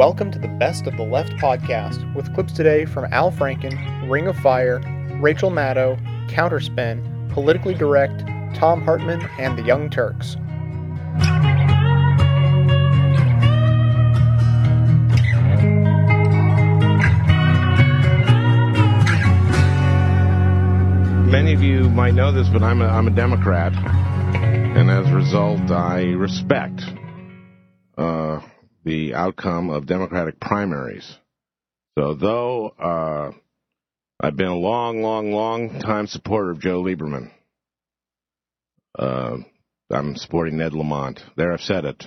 Welcome to the Best of the Left podcast with clips today from Al Franken, Ring of Fire, Rachel Maddow, Counterspin, Politically Direct, Thom Hartmann, and the Young Turks. Many of you might know this, but I'm a, I'm a Democrat, and as a result, I respect uh, the outcome of Democratic primaries. So, though uh, I've been a long, long, long time supporter of Joe Lieberman, uh, I'm supporting Ned Lamont. There, I've said it.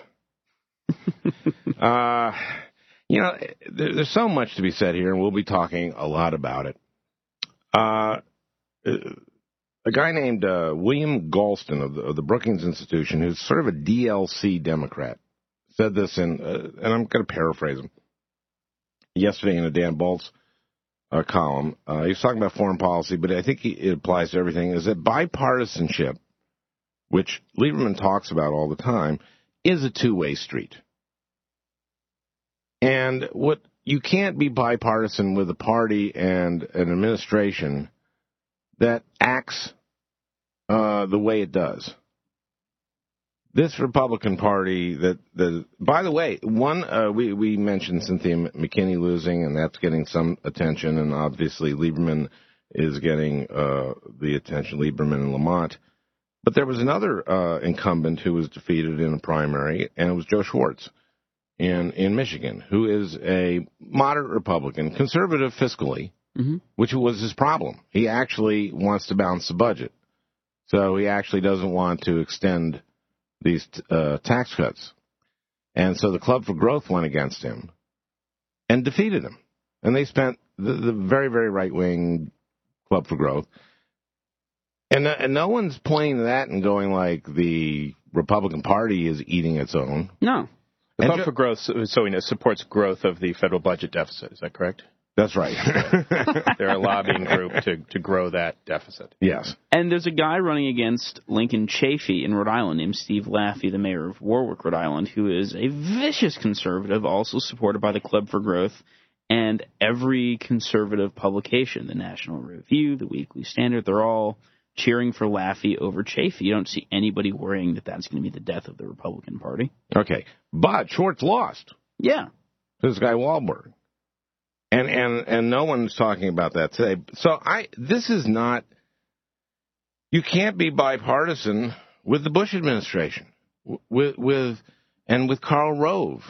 uh, you know, there, there's so much to be said here, and we'll be talking a lot about it. Uh, a guy named uh, William Galston of the, of the, Brookings Institution, who's sort of a DLC Democrat, said this in, uh, and I'm going to paraphrase him. Yesterday in a Dan Balz uh, column, uh, he was talking about foreign policy, but I think he, it applies to everything. Is that bipartisanship, which Lieberman talks about all the time, is a two-way street. And what you can't be bipartisan with a party and an administration that acts uh, the way it does. This Republican Party that the by the way, one uh, we we mentioned Cynthia McKinney losing, and that's getting some attention, and obviously Lieberman is getting uh, the attention, Lieberman and Lamont. But there was another uh, incumbent who was defeated in a primary, and it was Joe Schwarz in in Michigan, who is a moderate Republican, conservative fiscally, mm-hmm. which was his problem. He actually wants to balance the budget. So he actually doesn't want to extend these uh, tax cuts. And so the Club for Growth went against him and defeated him. And they spent the, the very, very right wing Club for Growth. And, uh, and no one's pointing that and going like the Republican Party is eating its own. No. The Club for Growth, so we know, supports growth of the federal budget deficit. Is that correct? That's right. They're a lobbying group to, to grow that deficit. Yes. And there's a guy running against Lincoln Chafee in Rhode Island named Steve Laffey, the mayor of Warwick, Rhode Island, who is a vicious conservative, also supported by the Club for Growth and every conservative publication, the National Review, the Weekly Standard, they're all cheering for Laffey over Chafee. You don't see anybody worrying that that's going to be the death of the Republican Party. Okay. But Schwarz lost. Yeah. This guy Walberg and and and no one's talking about that today. So I this is not. You can't be bipartisan with the Bush administration, with with and with Karl Rove,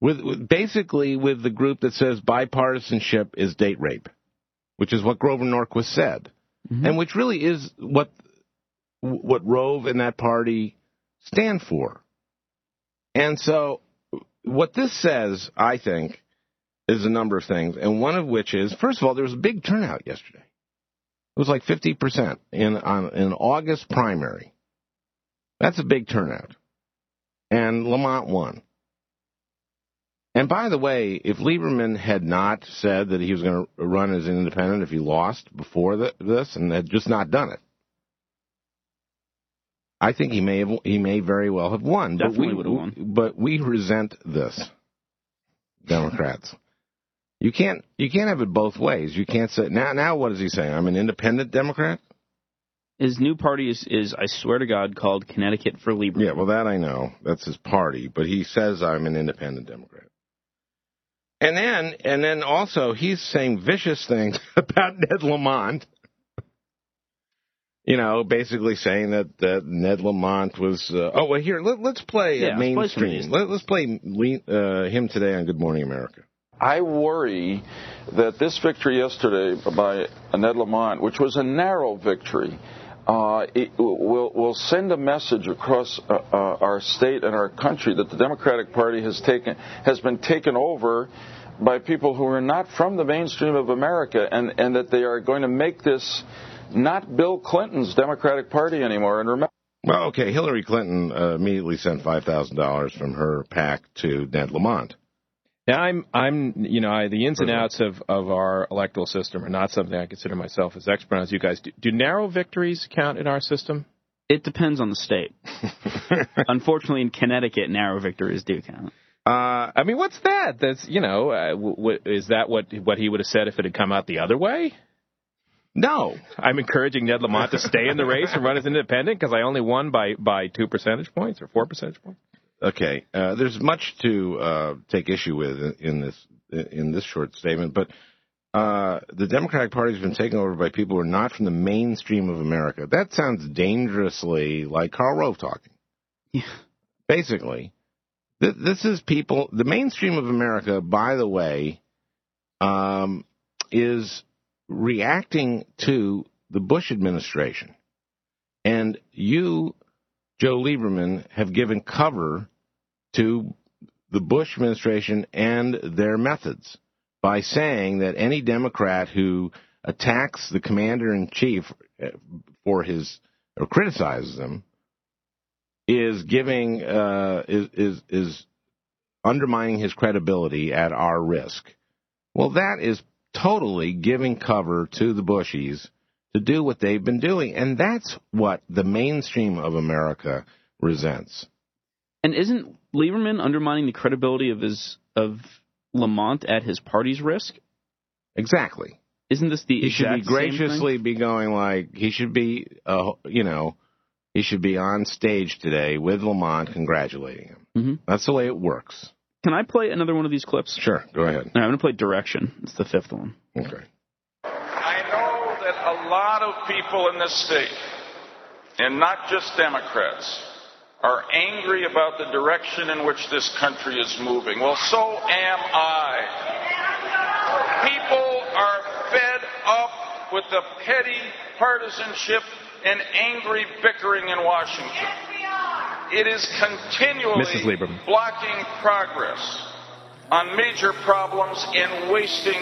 with, with basically with the group that says bipartisanship is date rape, which is what Grover Norquist said, mm-hmm. and which really is what what Rove and that party stand for. And so, what this says, I think, is a number of things, and one of which is, first of all, there was a big turnout yesterday. It was like 50% in on in August primary. That's a big turnout. And Lamont won. And by the way, if Lieberman had not said that he was going to run as an independent if he lost before the, this and had just not done it, I think he may have, he may very well have won. Definitely would have won. But we resent this, Democrats. You can't you can't have it both ways. You can't say now now what is he saying? I'm an independent Democrat? His new party is, is I swear to God called Connecticut for Liberty. Yeah, well that I know. That's his party, but he says I'm an independent Democrat. And then and then also he's saying vicious things about Ned Lamont. You know, basically saying that, that Ned Lamont was. Uh, oh, well, here let, us play yeah, mainstream. Let, us play uh, him today on Good Morning America. I worry that this victory yesterday by Ned Lamont, which was a narrow victory, uh, will, will send a message across uh, uh, our state and our country that the Democratic Party has taken has been taken over by people who are not from the mainstream of America, and, and that they are going to make this not Bill Clinton's Democratic Party anymore. And remember. Well, okay, Hillary Clinton uh, immediately sent five thousand dollars from her PAC to Ned Lamont. Now, I'm, I'm, you know, I, the ins and outs of, of our electoral system are not something I consider myself as expert on as you guys do. Do narrow victories count in our system? It depends on the state. Unfortunately, in Connecticut, narrow victories do count. Uh, I mean, what's that? That's you know, uh, w- w- is that what what he would have said if it had come out the other way? no, I'm encouraging Ned Lamont to stay in the race and run as independent because I only won by by two percentage points or four percentage points. Okay. Uh, there's much to uh, take issue with in, this in this short statement, but uh, the Democratic Party has been taken over by people who are not from the mainstream of America. That sounds dangerously like Karl Rove talking. Yeah. Basically, th- this is people. The mainstream of America, by the way, um, is reacting to the Bush administration, and you, Joe Lieberman, have given cover to the Bush administration and their methods by saying that any Democrat who attacks the commander in chief uh, for his or criticizes him is giving uh, is is is undermining his credibility at our risk. Well, that is totally giving cover to the Bushies to do what they've been doing, and that's what the mainstream of America resents. And isn't Lieberman undermining the credibility of his of Lamont at his party's risk? Exactly. Isn't this the he should be exact same thing? graciously be going like he should be uh you know he should be on stage today with Lamont congratulating him. Mhm. That's the way it works. Can I play another one of these clips? Sure, go ahead. All right, I'm going to play Direction. It's the fifth one. Okay. I know that a lot of people in this state, and not just Democrats, are angry about the direction in which this country is moving. Well, so am I. People are fed up with the petty partisanship and angry bickering in Washington. It is continually blocking progress on major problems and wasting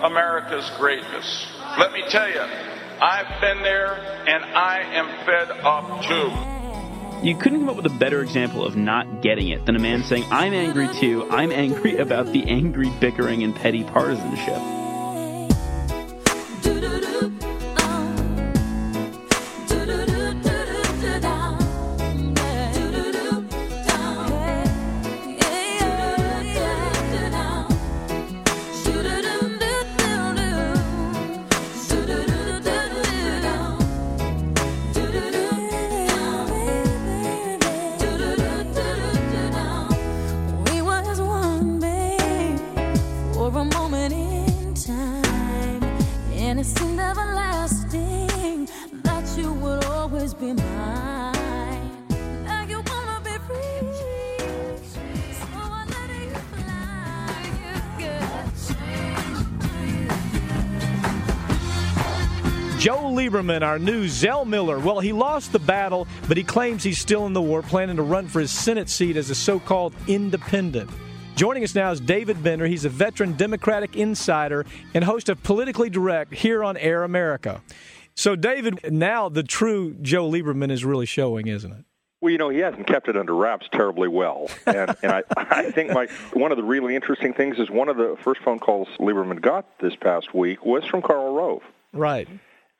America's greatness. Let me tell you, I've been there and I am fed up too. You couldn't come up with a better example of not getting it than a man saying, I'm angry too. I'm angry about the angry bickering and petty partisanship. Lieberman, our new Zell Miller. Well, he lost the battle, but he claims he's still in the war, planning to run for his Senate seat as a so called independent. Joining us now is David Bender. He's a veteran Democratic insider and host of Politically Direct here on Air America. So, David, now the true Joe Lieberman is really showing, isn't it? Well, you know, he hasn't kept it under wraps terribly well, and, and I, I think my one of the really interesting things is one of the first phone calls Lieberman got this past week was from Karl Rove, Right.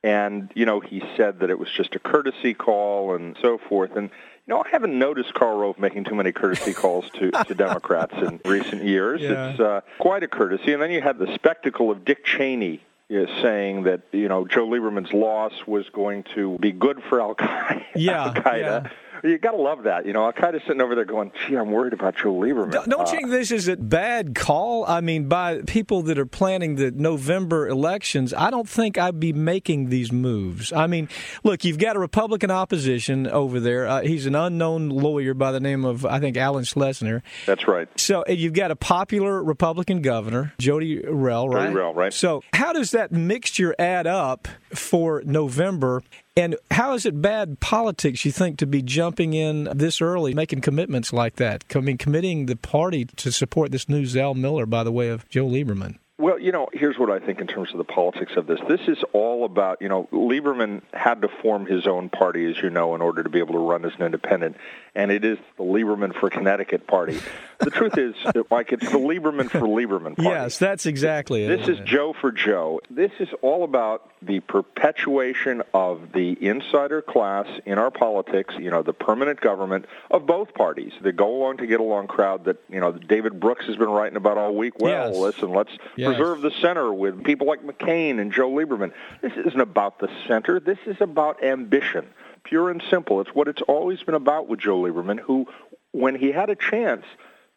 And you know he said that it was just a courtesy call and so forth, and you know I haven't noticed Karl Rove making too many courtesy calls to to Democrats in recent years. Yeah. It's uh, quite a courtesy, and then you had the spectacle of Dick Cheney. uh, saying that you know Joe Lieberman's loss was going to be good for Al Qaeda. Yeah, yeah. You got to love that. You know, Al Qaeda's sitting over there going, "Gee, I'm worried about Joe Lieberman." Don't don't you Uh, think this is a bad call? I mean, by people that are planning the November elections, I don't think I'd be making these moves. I mean, look, you've got a Republican opposition over there. Uh, he's an unknown lawyer by the name of, I think, Alan Schlesinger. That's right. So you've got a popular Republican governor, Jodi Rell, right? Jodi Rell, right. So how does that mixture add up for November? And how is it bad politics, you think, to be jumping in this early, making commitments like that? I mean, committing the party to support this new Zell Miller by the way of Joe Lieberman. Well, you know, here's what I think in terms of the politics of this. This is all about, you know, Lieberman had to form his own party, as you know, in order to be able to run as an independent, and it is the Lieberman for Connecticut party. the truth is, Mike, it's the Lieberman for Lieberman party. Yes, that's exactly it. This is Joe for Joe. This is all about the perpetuation of the insider class in our politics, you know, the permanent government of both parties, the go along to get along crowd that, you know, David Brooks has been writing about all week. Well, yes. listen, let's yes. Preserve the center with people like McCain and Joe Lieberman. This isn't about the center. This is about ambition, pure and simple. It's what it's always been about with Joe Lieberman, who, when he had a chance –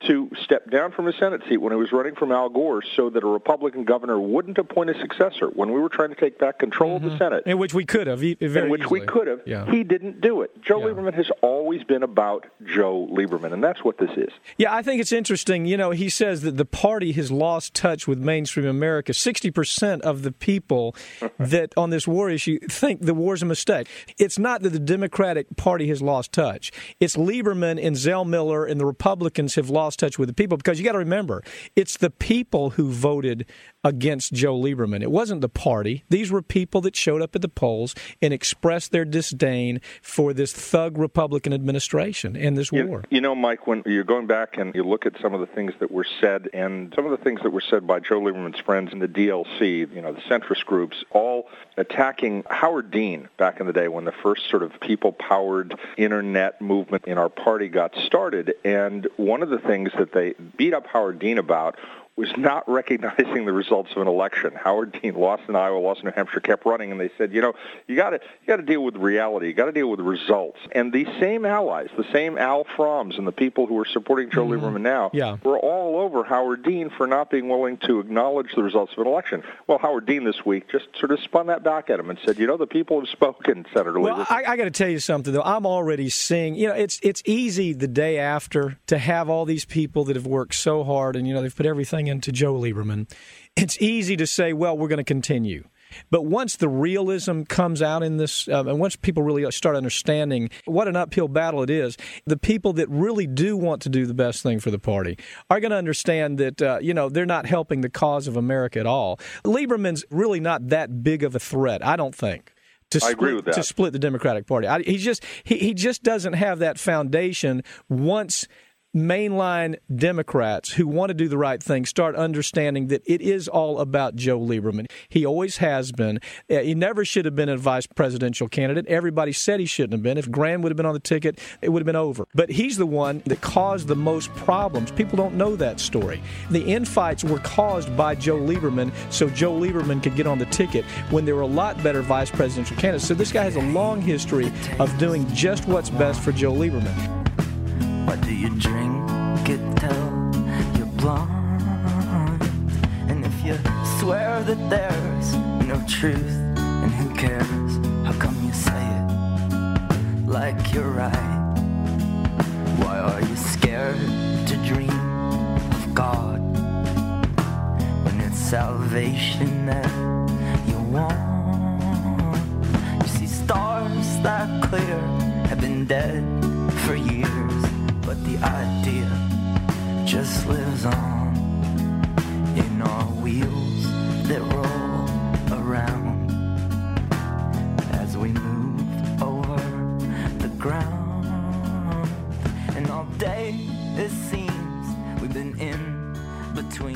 to step down from his Senate seat when he was running from Al Gore so that a Republican governor wouldn't appoint a successor when we were trying to take back control mm-hmm. of the Senate. In which we could have, very In which easily. we could have. Yeah. He didn't do it. Joe yeah. Lieberman has always been about Joe Lieberman, and that's what this is. Yeah, I think it's interesting. You know, he says that the party has lost touch with mainstream America. 60% of the people that on this war issue think the war's a mistake. It's not that the Democratic Party has lost touch. It's Lieberman and Zell Miller and the Republicans have lost touch with the people because you got to remember, it's the people who voted against Joe Lieberman. It wasn't the party. These were people that showed up at the polls and expressed their disdain for this thug Republican administration and this you, war. You know, Mike, when you're going back and you look at some of the things that were said and some of the things that were said by Joe Lieberman's friends in the DLC, you know, the centrist groups, all attacking Howard Dean back in the day when the first sort of people-powered internet movement in our party got started. And one of the things that they beat up Howard Dean about was not recognizing the results of an election. Howard Dean lost in Iowa, lost in New Hampshire, kept running, and they said, you know, you got to you got to deal with reality. You got to deal with the results. And these same allies, the same Al Froms and the people who are supporting Joe mm-hmm. Lieberman now, yeah. were all over Howard Dean for not being willing to acknowledge the results of an election. Well, Howard Dean this week just sort of spun that back at him and said, you know, the people have spoken, Senator well, Lieberman. I, I got to tell you something though. I'm already seeing, you know, it's it's easy the day after to have all these people that have worked so hard and you know they've put everything into Joe Lieberman it's easy to say, well, we're going to continue. But once the realism comes out in this, um, and once people really start understanding what an uphill battle it is, the people that really do want to do the best thing for the party are going to understand that, uh, you know, they're not helping the cause of America at all. Lieberman's really not that big of a threat, I don't think. To I split, agree with that. To split the Democratic Party, I, he just he, he just doesn't have that foundation. Once mainline Democrats who want to do the right thing start understanding that it is all about Joe Lieberman. He always has been. Uh, he never should have been a vice presidential candidate. Everybody said he shouldn't have been. If Graham would have been on the ticket, it would have been over. But he's the one that caused the most problems. People don't know that story. The infights were caused by Joe Lieberman so Joe Lieberman could get on the ticket when there were a lot better vice presidential candidates. So this guy has a long history of doing just what's best for Joe Lieberman. Why do you drink it till you're blind? And if you swear that there's no truth, and who cares? How come you say it like you're right? Why are you scared to dream of God when it's salvation that you want? You see stars that clear have been dead for years but the idea just lives on in our wheels that roll around as we move over the ground. And all day it seems we've been in between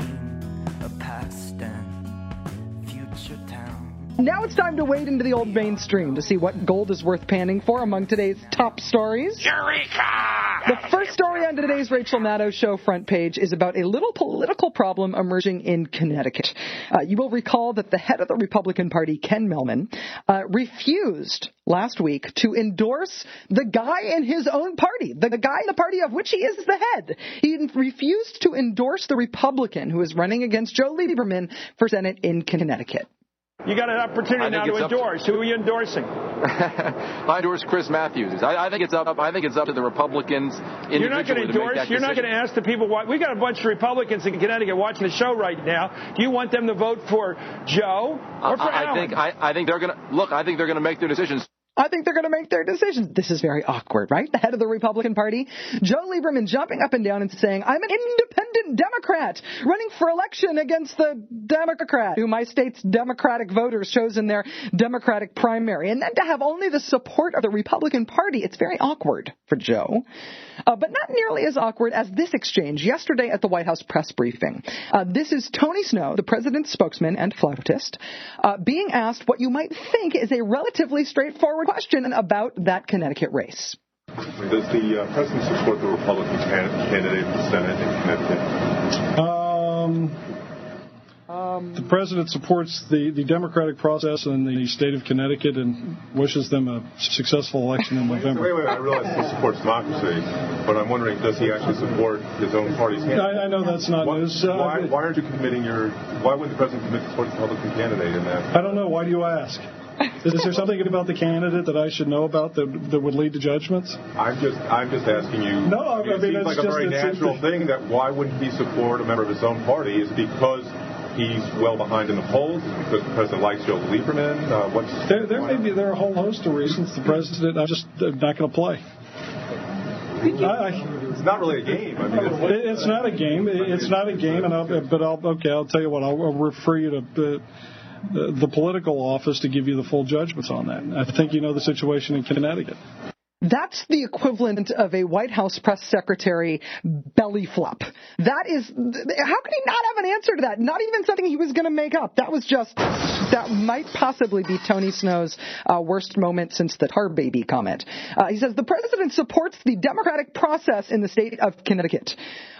a past and future town. Now it's time to wade into the old mainstream to see what gold is worth panning for among today's top stories. Eureka! The first story on today's Rachel Maddow show front page is about a little political problem emerging in Connecticut. Uh, you will recall that the head of the Republican Party, Ken Mehlman, uh, refused last week to endorse the guy in his own party, the guy in the party of which he is the head. He refused to endorse the Republican who is running against Joe Lieberman for Senate in Connecticut. You got an opportunity now to endorse. To... Who are you endorsing? I endorse Chris Matthews. I, I, think it's up. I think it's up to the Republicans. You're not going to endorse. You're not going to ask the people. Why, we got a bunch of Republicans in Connecticut watching the show right now. Do you want them to vote for Joe or for I, I Alan? think. I, I think they're going to look. I think they're going to make their decisions. I think they're going to make their decisions. This is very awkward, right? The head of the Republican Party, Joe Lieberman, jumping up and down and saying, I'm an independent Democrat running for election against the Democrat who my state's Democratic voters chose in their Democratic primary. And then to have only the support of the Republican Party, it's very awkward for Joe. Uh, but not nearly as awkward as this exchange yesterday at the White House press briefing. Uh, this is Tony Snow, the president's spokesman and flautist, uh, being asked what you might think is a relatively straightforward question about that Connecticut race. Does the uh, president support the Republican candidate for Senate in Connecticut? Um, um, the president supports the, the democratic process in the state of Connecticut and wishes them a successful election in November. Wait, wait, I realize he supports democracy, but I'm wondering, does he actually support his own party's candidate? I, I know that's not why, news. Why, why aren't you committing your? Why wouldn't the president commit to support the Republican candidate in that? I don't know. Why do you ask? Is there something about the candidate that I should know about that that would lead to judgments? I'm just I'm just asking you. No, I mean, it seems like a just, very natural thing that why wouldn't he support a member of his own party is because he's well behind in the polls? because the president likes Joe Lieberman? Uh, what's there, there may be there are a whole host of reasons the president I'm just uh, not going to play. I, it's not really a game. I mean, it's, it's not a game. It's not a game, and I'll, but I'll okay. I'll tell you what. I'll, I'll refer you to. Uh, the, political office to give you the full judgments on that. I think you know the situation in Connecticut. That's the equivalent of a White House press secretary belly flop. That is, how could he not have an answer to that? Not even something he was going to make up. That was just, that might possibly be Tony Snow's uh, worst moment since the tar baby comment. Uh, he says the president supports the democratic process in the state of Connecticut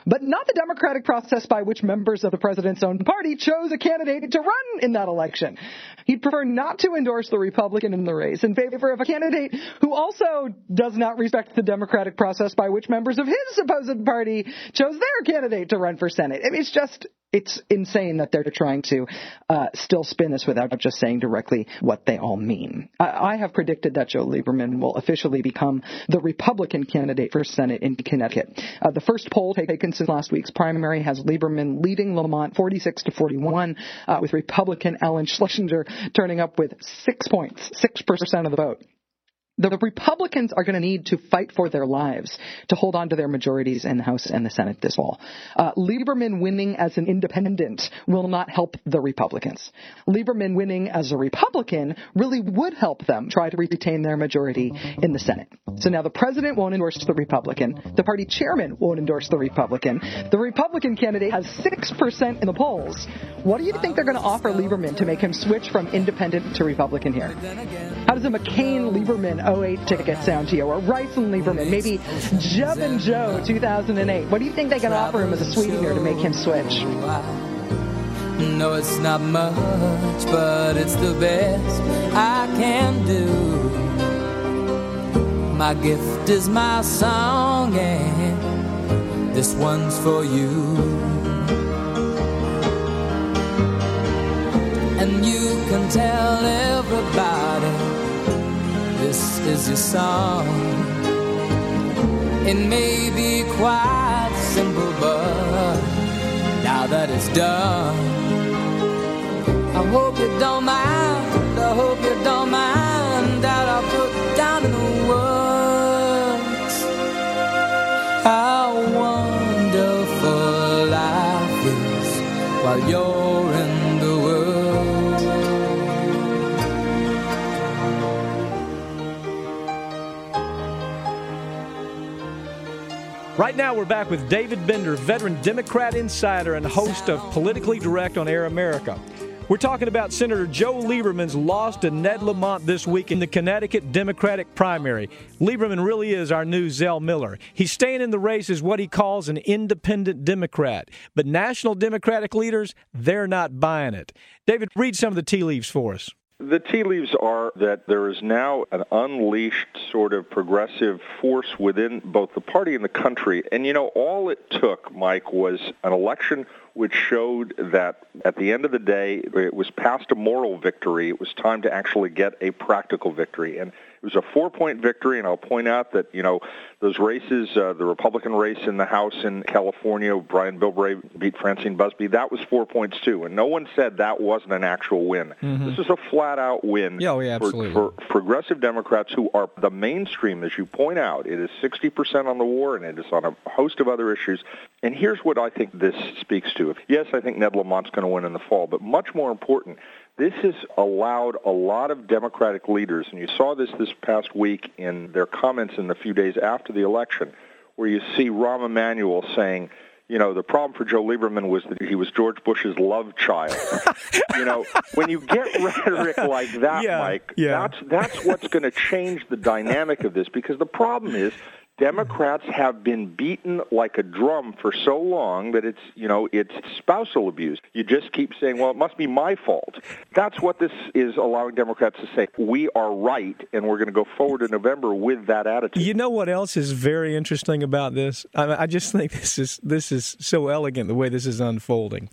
but not the democratic process by which members of the president's own party chose a candidate to run in that election. He'd prefer not to endorse the Republican in the race in favor of a candidate who also does not respect the democratic process by which members of his supposed party chose their candidate to run for Senate. I mean, it's just, it's insane that they're trying to uh, still spin this without just saying directly what they all mean. I, I, have predicted that Joe Lieberman will officially become the Republican candidate for Senate in Connecticut. Uh, the first poll taken since last week's primary has Lieberman leading Lamont 46 to 41, uh, with Republican Alan Schlesinger turning up with six points, six percent of the vote the Republicans are going to need to fight for their lives to hold on to their majorities in the House and the Senate this fall. Uh, Lieberman winning as an independent will not help the Republicans. Lieberman winning as a Republican really would help them try to retain their majority in the Senate. So now the president won't endorse the Republican. The party chairman won't endorse the Republican. The Republican candidate has 6% in the polls. What do you think they're going to offer Lieberman to make him switch from independent to Republican here? How does a McCain Lieberman 08 ticket sound to you, or Rice and Lieberman, maybe Jeb and Joe 2008. What do you think they can offer him as a sweetener to make him switch? No, it's not much, but it's the best I can do. My gift is my song, and this one's for you. And you can tell everybody this is your song. It may be quite simple, but now that it's done, I hope you don't mind. I hope you don't mind Right now, we're back with David Bender, veteran Democrat insider and host of Politically Direct on Air America. We're talking about Senator Joe Lieberman's loss to Ned Lamont this week in the Connecticut Democratic primary. Lieberman really is our new Zell Miller. He's staying in the race as what he calls an independent Democrat. But national Democratic leaders, they're not buying it. David, read some of the tea leaves for us. The tea leaves are that there is now an unleashed sort of progressive force within both the party and the country. And, you know, all it took, Mike, was an election which showed that at the end of the day, it was past a moral victory. It was time to actually get a practical victory. And it was a four-point victory, and I'll point out that you know those races, uh, the Republican race in the House in California, Brian Bilbray beat Francine Busby. That was four points too, and no one said that wasn't an actual win. Mhm. This is a flat-out win Yeah, oh, yeah, for, for progressive Democrats who are the mainstream, as you point out. It is 60% on the war, and it is on a host of other issues. And here's what I think this speaks to. Yes, I think Ned Lamont's going to win in the fall, but much more important, this has allowed a lot of Democratic leaders, and you saw this this past week in their comments in the few days after the election, where you see Rahm Emanuel saying, you know, the problem for Joe Lieberman was that he was George Bush's love child. you know, when you get rhetoric like that, Yeah, Mike, yeah. that's that's what's going to change the dynamic of this because the problem is Democrats have been beaten like a drum for so long that it's, you know, it's spousal abuse. You just keep saying, well, it must be my fault. That's what this is allowing Democrats to say. We are right, and we're going to go forward in November with that attitude. You know what else is very interesting about this? I, mean, I just think this is this is so elegant the way this is unfolding.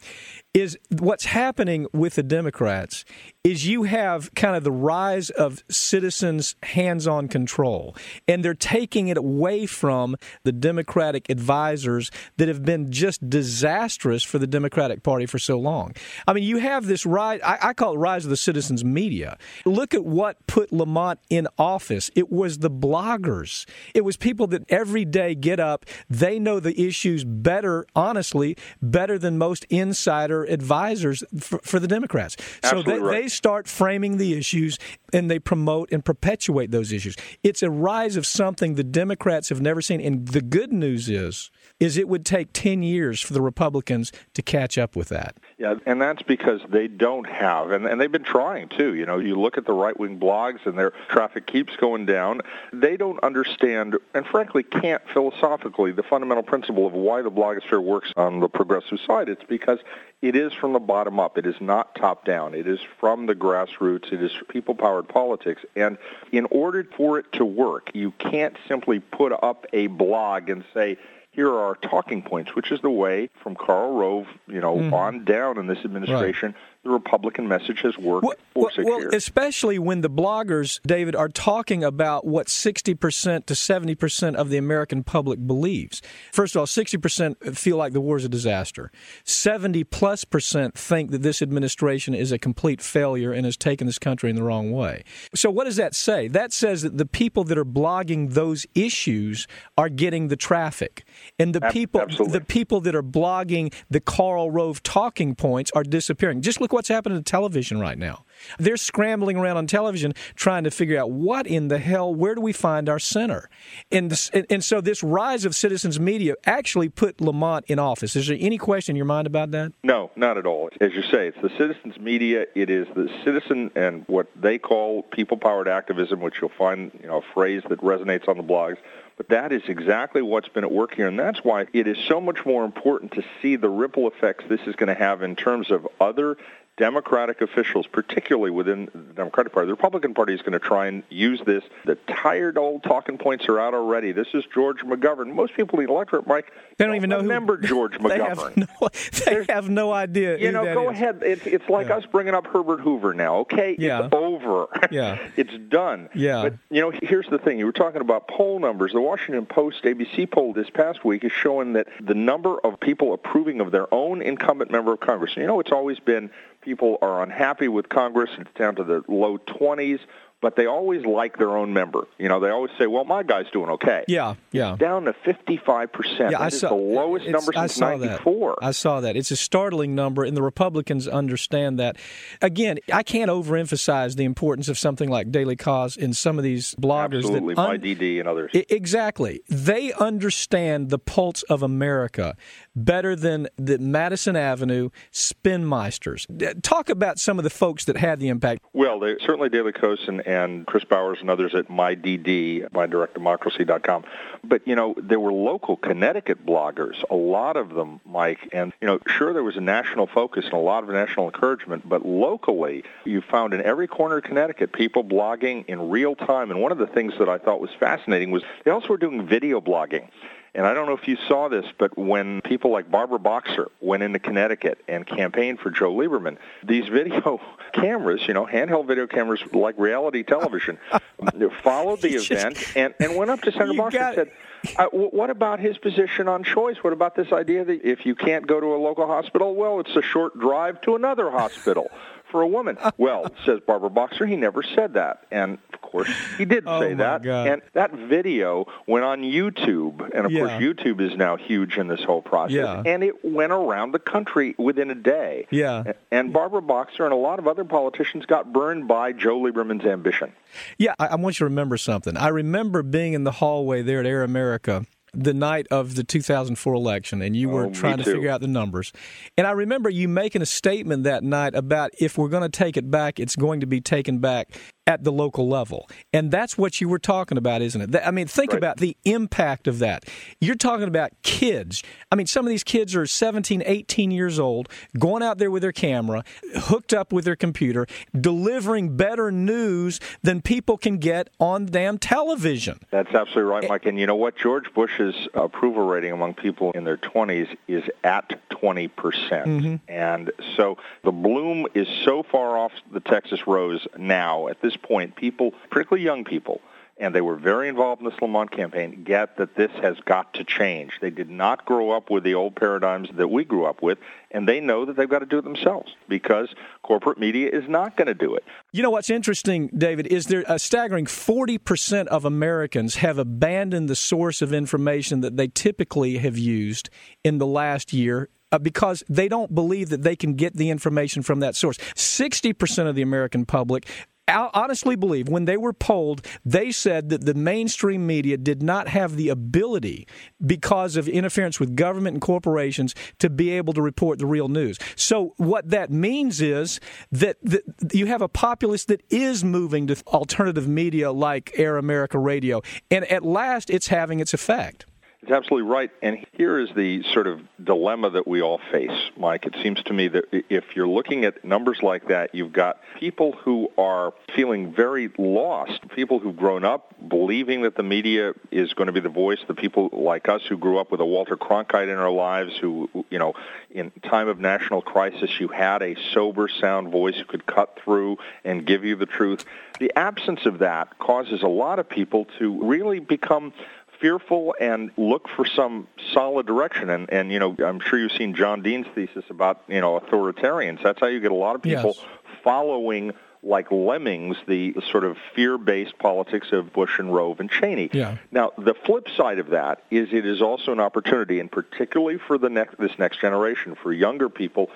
Is what's happening with the Democrats is you have kind of the rise of citizens' hands-on control, and they're taking it away from the Democratic advisors that have been just disastrous for the Democratic Party for so long. I mean, you have this rise. I, I call it rise of the citizens' media. Look at what put Lamont in office. It was the bloggers. It was people that every day get up. They know the issues better, honestly, better than most insider advisors for, for the Democrats. So they, right. they start framing the issues and they promote and perpetuate those issues. It's a rise of something the Democrats have never seen. And the good news is, is it would take 10 years for the Republicans to catch up with that. Yeah, and that's because they don't have, and, and they've been trying too. You know, you look at the right wing blogs and their traffic keeps going down. They don't understand, and frankly can't philosophically, the fundamental principle of why the blogosphere works on the progressive side. It's because it is from the bottom up. It is not top down. It is from the grassroots. It is people powered politics. And in order for it to work, you can't simply put up a blog and say, here are our talking points, which is the way from Karl Rove, you know, Mhm. on down in this administration, the Republican message has worked for Well, six well, years. especially when the bloggers, David, are talking about what 60% to 70% of the American public believes. First of all, 60% feel like the war is a disaster. 70 plus percent think that this administration is a complete failure and has taken this country in the wrong way. So, what does that say? That says that the people that are blogging those issues are getting the traffic, and the people, the people that are blogging the Karl Rove talking points are disappearing. Just look what's happening to television right now. They're scrambling around on television trying to figure out what in the hell, where do we find our center? And, this, and, and so this rise of citizens media actually put Lamont in office. Is there any question in your mind about that? No, not at all. As you say, it's the citizens' media. It is the citizen and what they call people-powered activism, which you'll find, you know, a phrase that resonates on the blogs. But that is exactly what's been at work here, and that's why it is so much more important to see the ripple effects this is going to have in terms of other Democratic officials, particularly within the Democratic Party. The Republican Party is going to try and use this. The tired old talking points are out already. This is George McGovern. Most people in the electorate, Mike, They don't even know who- remember George They McGovern. have no, they have no idea. You know, go is. ahead. It's it's like us bringing up Herbert Hoover now. Okay, Yeah. it's over. Yeah. it's done. Yeah. But you know, here's the thing. You were talking about poll numbers. The Washington Post ABC poll this past week is showing that the number of people approving of their own incumbent member of Congress. You know, it's always been people are unhappy with Congress. It's down to the low 20s. But they always like their own member. You know, they always say, "Well, my guy's doing okay." Yeah, yeah. Down to 55 percent. Yeah, I that is saw the lowest number I since saw '94. That. I saw that. It's a startling number, and the Republicans understand that. Again, I can't overemphasize the importance of something like Daily Kos in some of these bloggers. Absolutely, that my DD and others. I- Exactly. They understand the pulse of America better than the Madison Avenue spinmeisters. Talk about some of the folks that had the impact. Well, they, certainly Kos and, and Chris Bowers and others at MyDD, MyDirectDemocracy.com. But, you know, there were local Connecticut bloggers, a lot of them, Mike. And, you know, sure, there was a national focus and a lot of national encouragement, but locally, you found in every corner of Connecticut people blogging in real time. And one of the things that I thought was fascinating was they also were doing video blogging. And I don't know if you saw this, but when people like Barbara Boxer went into Connecticut and campaigned for Joe Lieberman, these video cameras, you know, handheld video cameras like reality television, followed the event and, and went up to Senator Boxer and said, uh, w- what about his position on choice? What about this idea that if you can't go to a local hospital, well, it's a short drive to another hospital for a woman? Well, says Barbara Boxer, he never said that. And course, he did Oh, say that. God. And that video went on YouTube. And of course, YouTube is now huge in this whole process. Yeah. And it went around the country within a day. Yeah. And Barbara Boxer and a lot of other politicians got burned by Joe Lieberman's ambition. Yeah, I, I want you to remember something. I remember being in the hallway there at Air America the night of the 2004 election, and you were Oh, trying to figure out the numbers. And I remember you making a statement that night about if we're going to take it back, it's going to be taken back at the local level. And that's what you were talking about, isn't it? I mean, think about the impact of that. You're talking about kids. I mean, some of these kids are 17, 18 years old, going out there with their camera, hooked up with their computer, delivering better news than people can get on damn television. That's absolutely right, Mike. And you know what? George Bush's approval rating among people in their 20s is at 20%. percent Mhm. And so the bloom is so far off the Texas rose now at this point. People, particularly young people, and they were very involved in this Lamont campaign, get that this has got to change. They did not grow up with the old paradigms that we grew up with, and they know that they've got to do it themselves because corporate media is not going to do it. You know what's interesting, David, is there a staggering 40% of Americans have abandoned the source of information that they typically have used in the last year uh, because they don't believe that they can get the information from that source. 60% of the American public honestly believe when they were polled, they said that the mainstream media did not have the ability, because of interference with government and corporations, to be able to report the real news. So, what that means is that, that you have a populace that is moving to alternative media like Air America Radio, and at last it's having its effect. It's absolutely right. And here is the sort of dilemma that we all face, Mike. It seems to me that if you're looking at numbers like that, you've got people who are feeling very lost, people who've grown up believing that the media is going to be the voice, the people like us who grew up with a Walter Cronkite in our lives, who, you know, in time of national crisis, you had a sober, sound voice who could cut through and give you the truth. The absence of that causes a lot of people to really become fearful and look for some solid direction. And, and you know, I'm sure you've seen John Dean's thesis about, you know, authoritarians. That's how you get a lot of people Yes. following like lemmings the sort of fear-based politics of Bush and Rove and Cheney. Yeah. Now, the flip side of that is it is also an opportunity, and particularly for the next this next generation, for younger people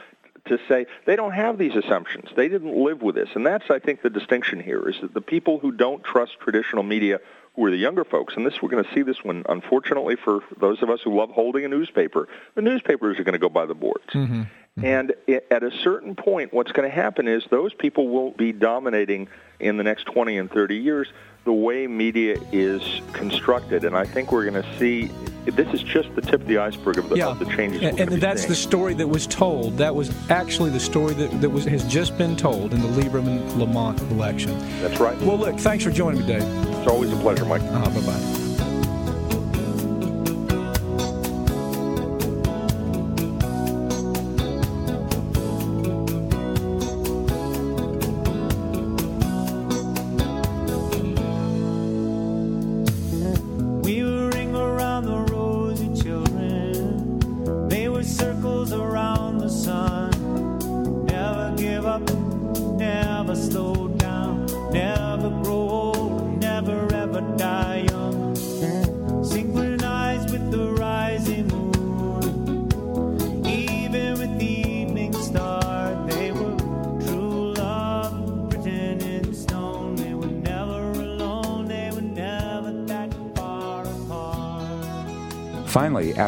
to say they don't have these assumptions. They didn't live with this. And that's I think the distinction here is that the people who don't trust traditional media who are the younger folks, and this we're going to see this one unfortunately for those of us who love holding a newspaper, the newspapers are going to go by the boards. Mm-hmm. Mm-hmm. And at a certain point, what's going to happen is those people will be dominating in the next 20 and 30 years the way media is constructed. And I think we're going to see this is just the tip of the iceberg of the, Yeah. of the changes. And, and that's the story that was told. That was actually the story that, that was has just been told in the Lieberman Lamont election. That's right. Well, look, thanks for joining me, Dave. It's always a pleasure, Mike. Uh, bye bye.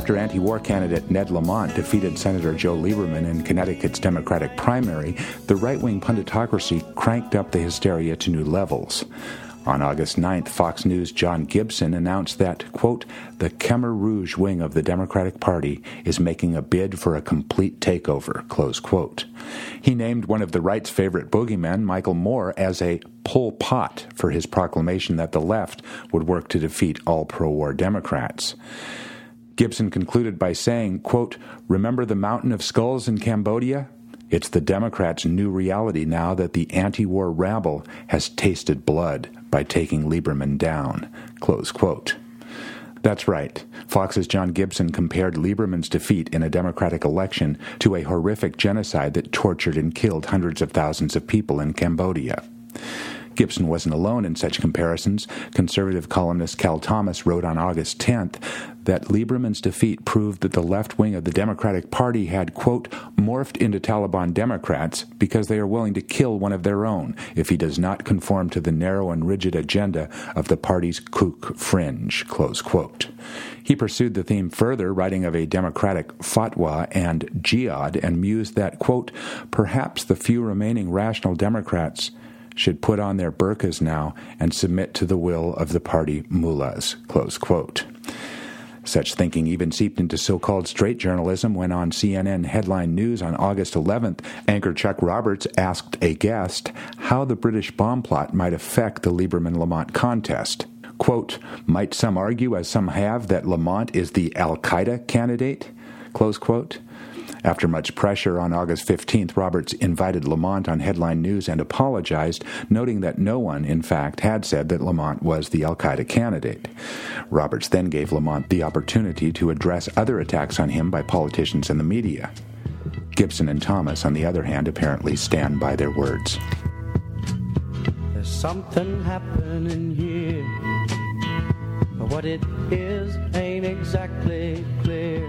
After anti war candidate Ned Lamont defeated Senator Joe Lieberman in Connecticut's Democratic primary, the right wing punditocracy cranked up the hysteria to new levels. On August 9th, Fox News' John Gibson announced that, quote, the Khmer Rouge wing of the Democratic Party is making a bid for a complete takeover, close quote. He named one of the right's favorite boogeymen, Michael Moore, as a Pol Pot for his proclamation that the left would work to defeat all pro war Democrats. Gibson concluded by saying, quote, Remember the mountain of skulls in Cambodia? It's the Democrats' new reality now that the anti war rabble has tasted blood by taking Lieberman down. Close quote. That's right. Fox's John Gibson compared Lieberman's defeat in a Democratic election to a horrific genocide that tortured and killed hundreds of thousands of people in Cambodia. Gibson wasn't alone in such comparisons. Conservative columnist Cal Thomas wrote on August 10th that Lieberman's defeat proved that the left wing of the Democratic Party had, quote, morphed into Taliban Democrats because they are willing to kill one of their own if he does not conform to the narrow and rigid agenda of the party's kook fringe, close quote. He pursued the theme further, writing of a Democratic fatwa and jihad, and mused that, quote, perhaps the few remaining rational Democrats should put on their burqas now and submit to the will of the party mullahs. Close quote. Such thinking even seeped into so called straight journalism when on CNN headline news on August 11th, anchor Chuck Roberts asked a guest how the British bomb plot might affect the Lieberman Lamont contest. Quote, Might some argue, as some have, that Lamont is the Al Qaeda candidate? Close quote. After much pressure on August 15th, Roberts invited Lamont on headline news and apologized, noting that no one, in fact, had said that Lamont was the Al Qaeda candidate. Roberts then gave Lamont the opportunity to address other attacks on him by politicians and the media. Gibson and Thomas, on the other hand, apparently stand by their words. There's something happening here. But what it is ain't exactly clear.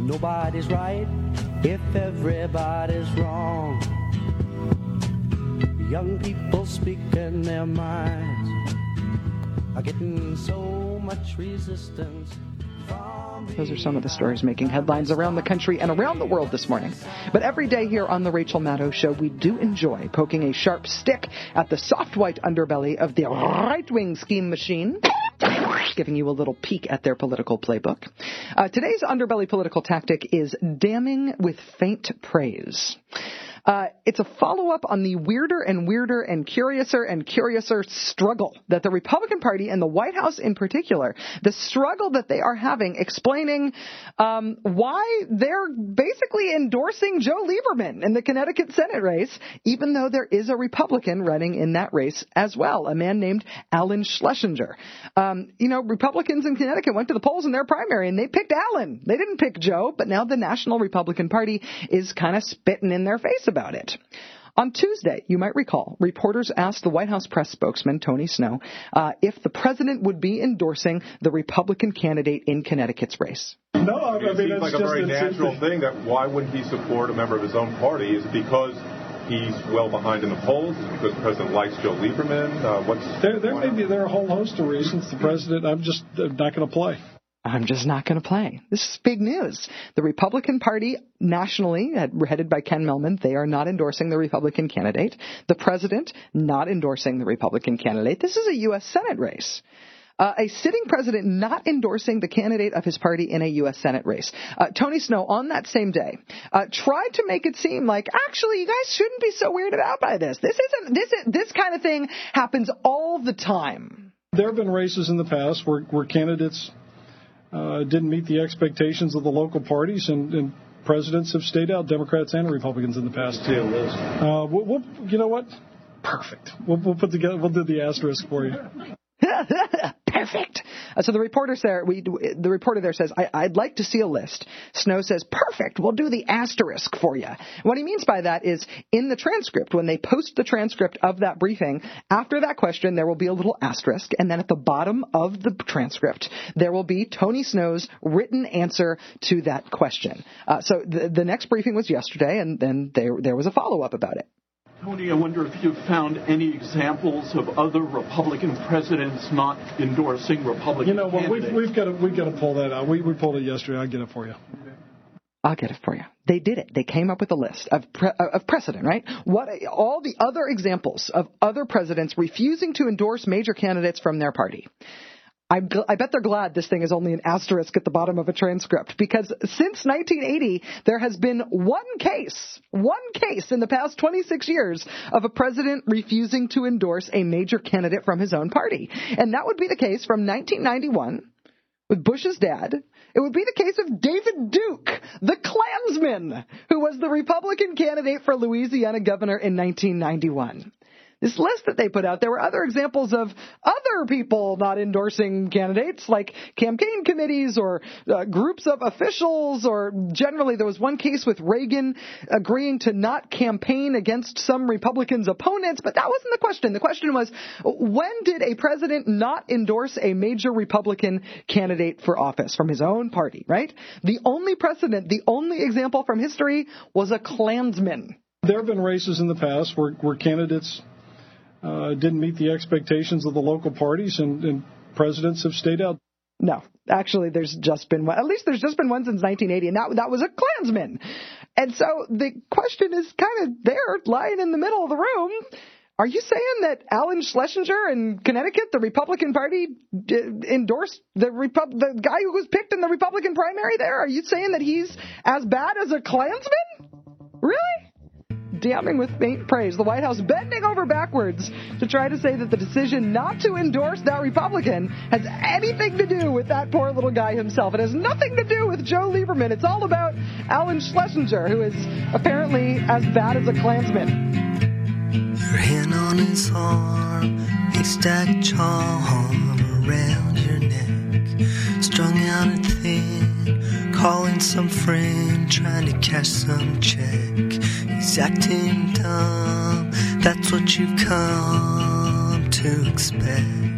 Nobody's right if everybody's wrong. Young people speaking their minds are getting so much resistance. Those are some of the stories making headlines around the country and around the world this morning. But every day here on The Rachel Maddow Show, we do enjoy poking a sharp stick at the soft white underbelly of the right wing scheme machine. Giving you a little peek at their political playbook. Uh, today's underbelly political tactic is damning with faint praise. Uh, it's a follow up on the weirder and weirder and curiouser and curiouser struggle that the Republican Party and the White House in particular, the struggle that they are having explaining um, why they're basically endorsing Joe Lieberman in the Connecticut Senate race, even though there is a Republican running in that race as well, a man named Alan Schlesinger. Um, you know, Republicans in Connecticut went to the polls in their primary and they picked Alan. They didn't pick Joe, but now the National Republican Party is kind of spitting in their face about it. On Tuesday, you might recall, reporters asked the White House press spokesman, Tony Snow, uh, if the president would be endorsing the Republican candidate in Connecticut's race. No, I, it mean, seems like a very natural thing that why wouldn't he support a member of his own party? Is it because he's well behind in the polls? Is it because the president likes Joe Lieberman? Uh, what's there, there may be there are a whole host of reasons. The president, I'm just uh, not going to play. I'm just not going to play. This is big news. The Republican Party nationally, headed by Ken Mehlman, they are not endorsing the Republican candidate. The president not endorsing the Republican candidate. This is a U.S. Senate race. Uh, a sitting president not endorsing the candidate of his party in a U.S. Senate race. Uh, Tony Snow, on that same day, uh, tried to make it seem like actually you guys shouldn't be so weirded out by this. This isn't this is, this kind of thing happens all the time. There have been races in the past where, where candidates uh, didn't meet the expectations of the local parties, and, and, presidents have stayed out, Democrats and Republicans in the past too. Uh, we'll, we'll, you know what? Perfect. We'll, we'll put together. We'll do the asterisk for you. Perfect. Uh, so the reporter there, we, the reporter there says, I, would like to see a list. Snow says, perfect. We'll do the asterisk for you. What he means by that is in the transcript, when they post the transcript of that briefing, after that question, there will be a little asterisk, and then at the bottom of the transcript, there will be Tony Snow's written answer to that question. Uh, so the, the next briefing was yesterday, and then there, there was a follow up about it. Tony, I wonder if you've found any examples of other Republican presidents not endorsing Republican You know what? candidates. We've, we've got to we've got to pull that out. We we pulled it yesterday. I'll get it for you. I'll get it for you. They did it. They came up with a list of pre- uh, of precedent, right? What all the other examples of other presidents refusing to endorse major candidates from their party. I'm I bet they're glad this thing is only an asterisk at the bottom of a transcript because since 1980 there has been one case, one case in the past 26 years of a president refusing to endorse a major candidate from his own party. And that would be the case from 1991 with Bush's dad. It would be the case of David Duke, the Klansman, who was the Republican candidate for Louisiana governor in 1991. This list that they put out, there were other examples of other people not endorsing candidates, like campaign committees or uh, groups of officials, or generally there was one case with Reagan agreeing to not campaign against some Republicans' opponents, but that wasn't the question. The question was, when did a president not endorse a major Republican candidate for office from his own party, right? The only precedent, the only example from history was a Klansman. There have been races in the past where, where candidates uh, didn't meet the expectations of the local parties, and, and presidents have stayed out. No, actually, there's just been one. At least there's just been one since 1980, and that that was a Klansman. And so the question is kind of there, lying in the middle of the room. Are you saying that Alan Schlesinger in Connecticut, the Republican Party, endorsed the Repu- the guy who was picked in the Republican primary there? Are you saying that he's as bad as a Klansman? Really? Damning with faint praise. The White House bending over backwards to try to say that the decision not to endorse that Republican has anything to do with that poor little guy himself. It has nothing to do with Joe Lieberman. It's all about Alan Schlesinger, who is apparently as bad as a Klansman. Your hand on his arm, haystack charm around your neck, strung out and thin, calling some friend, trying to cash some check. He's acting dumb, that's what you've come to expect.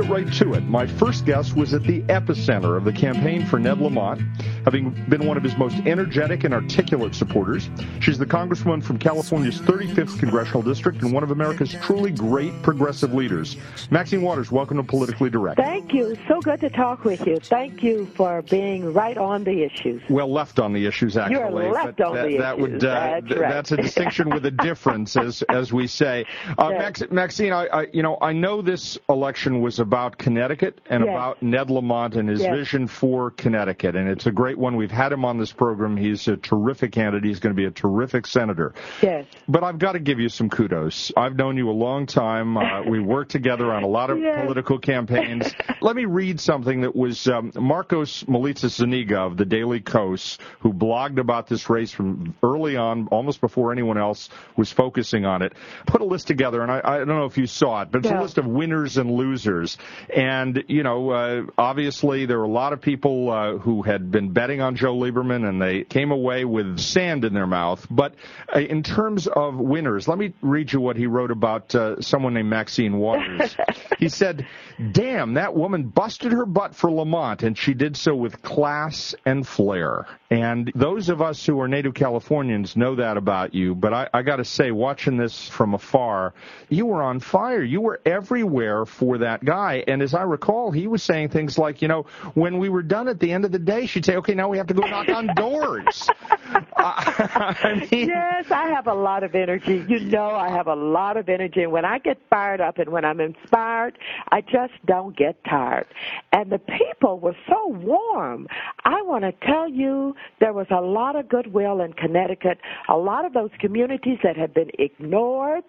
Get right to it. My first guest was at the epicenter of the campaign for Ned Lamont, having been one of his most energetic and articulate supporters. She's the congresswoman from California's 35th congressional district and one of America's truly great progressive leaders. Maxine Waters, welcome to Politically Direct. Thank you. So good to talk with you. Thank you for being right on the issues. Well, left on the issues, actually. You're left but on that, the that issues. Would, uh, That's th- right. That's a distinction with a difference, as as we say. Uh. Max, Maxine, I, I, you know, I know this election was about Connecticut and Yes. about Ned Lamont and his Yes. vision for Connecticut, and it's a great one. We've had him on this program. He's a terrific candidate. He's going to be a terrific senator. Yes. But I've got to give you some kudos. I've known you a long time. Uh, we worked together on a lot of Yes. political campaigns. Let me read something that was um, Markos Moulitsas Zuniga of the Daily Kos, who blogged about this race from early on, almost before anyone else was focusing on it. Put a list together, and I, I don't know if you saw it, but it's a list of winners and losers. And, you know, uh, obviously there were a lot of people uh, who had been betting on Joe Lieberman, and they came away with sand in their mouth. But uh, in terms of winners, let me read you what he wrote about uh, someone named Maxine Waters. he said, Damn, that woman busted her butt for Lamont, and she did so with class and flair. And those of us who are native Californians know that about you, but I, I got to say, watching this from afar, you were on fire. You were everywhere for that guy. And as I recall, he was saying things like, you know, when we were done at the end of the day, she'd say, okay, now we have to go knock on doors. I mean, yes, I have a lot of energy. You know, I have a lot of energy. And when I get fired up and when I'm inspired, I just don't get tired. And the people were so warm. I want to tell you, there was a lot of goodwill in Connecticut. A lot of those communities that had been ignored,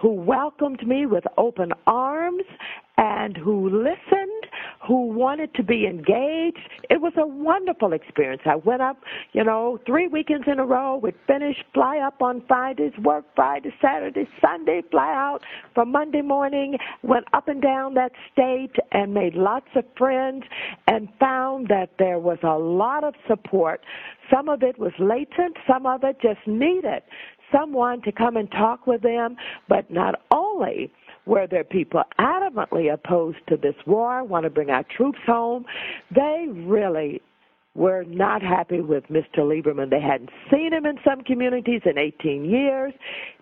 who welcomed me with open arms and who listened, who wanted to be engaged. It was a wonderful experience. I went up, you know, three weekends in a row. We'd finish, fly up on Fridays, work Friday, Saturday, Sunday, fly out for Monday morning, went up and down that state and made lots of friends and found that there was a lot of support. Some of it was latent, some of it just needed someone to come and talk with them, but not only were there people adamantly opposed to this war, want to bring our troops home, they really were not happy with Mr. Lieberman. They hadn't seen him in some communities in 18 years.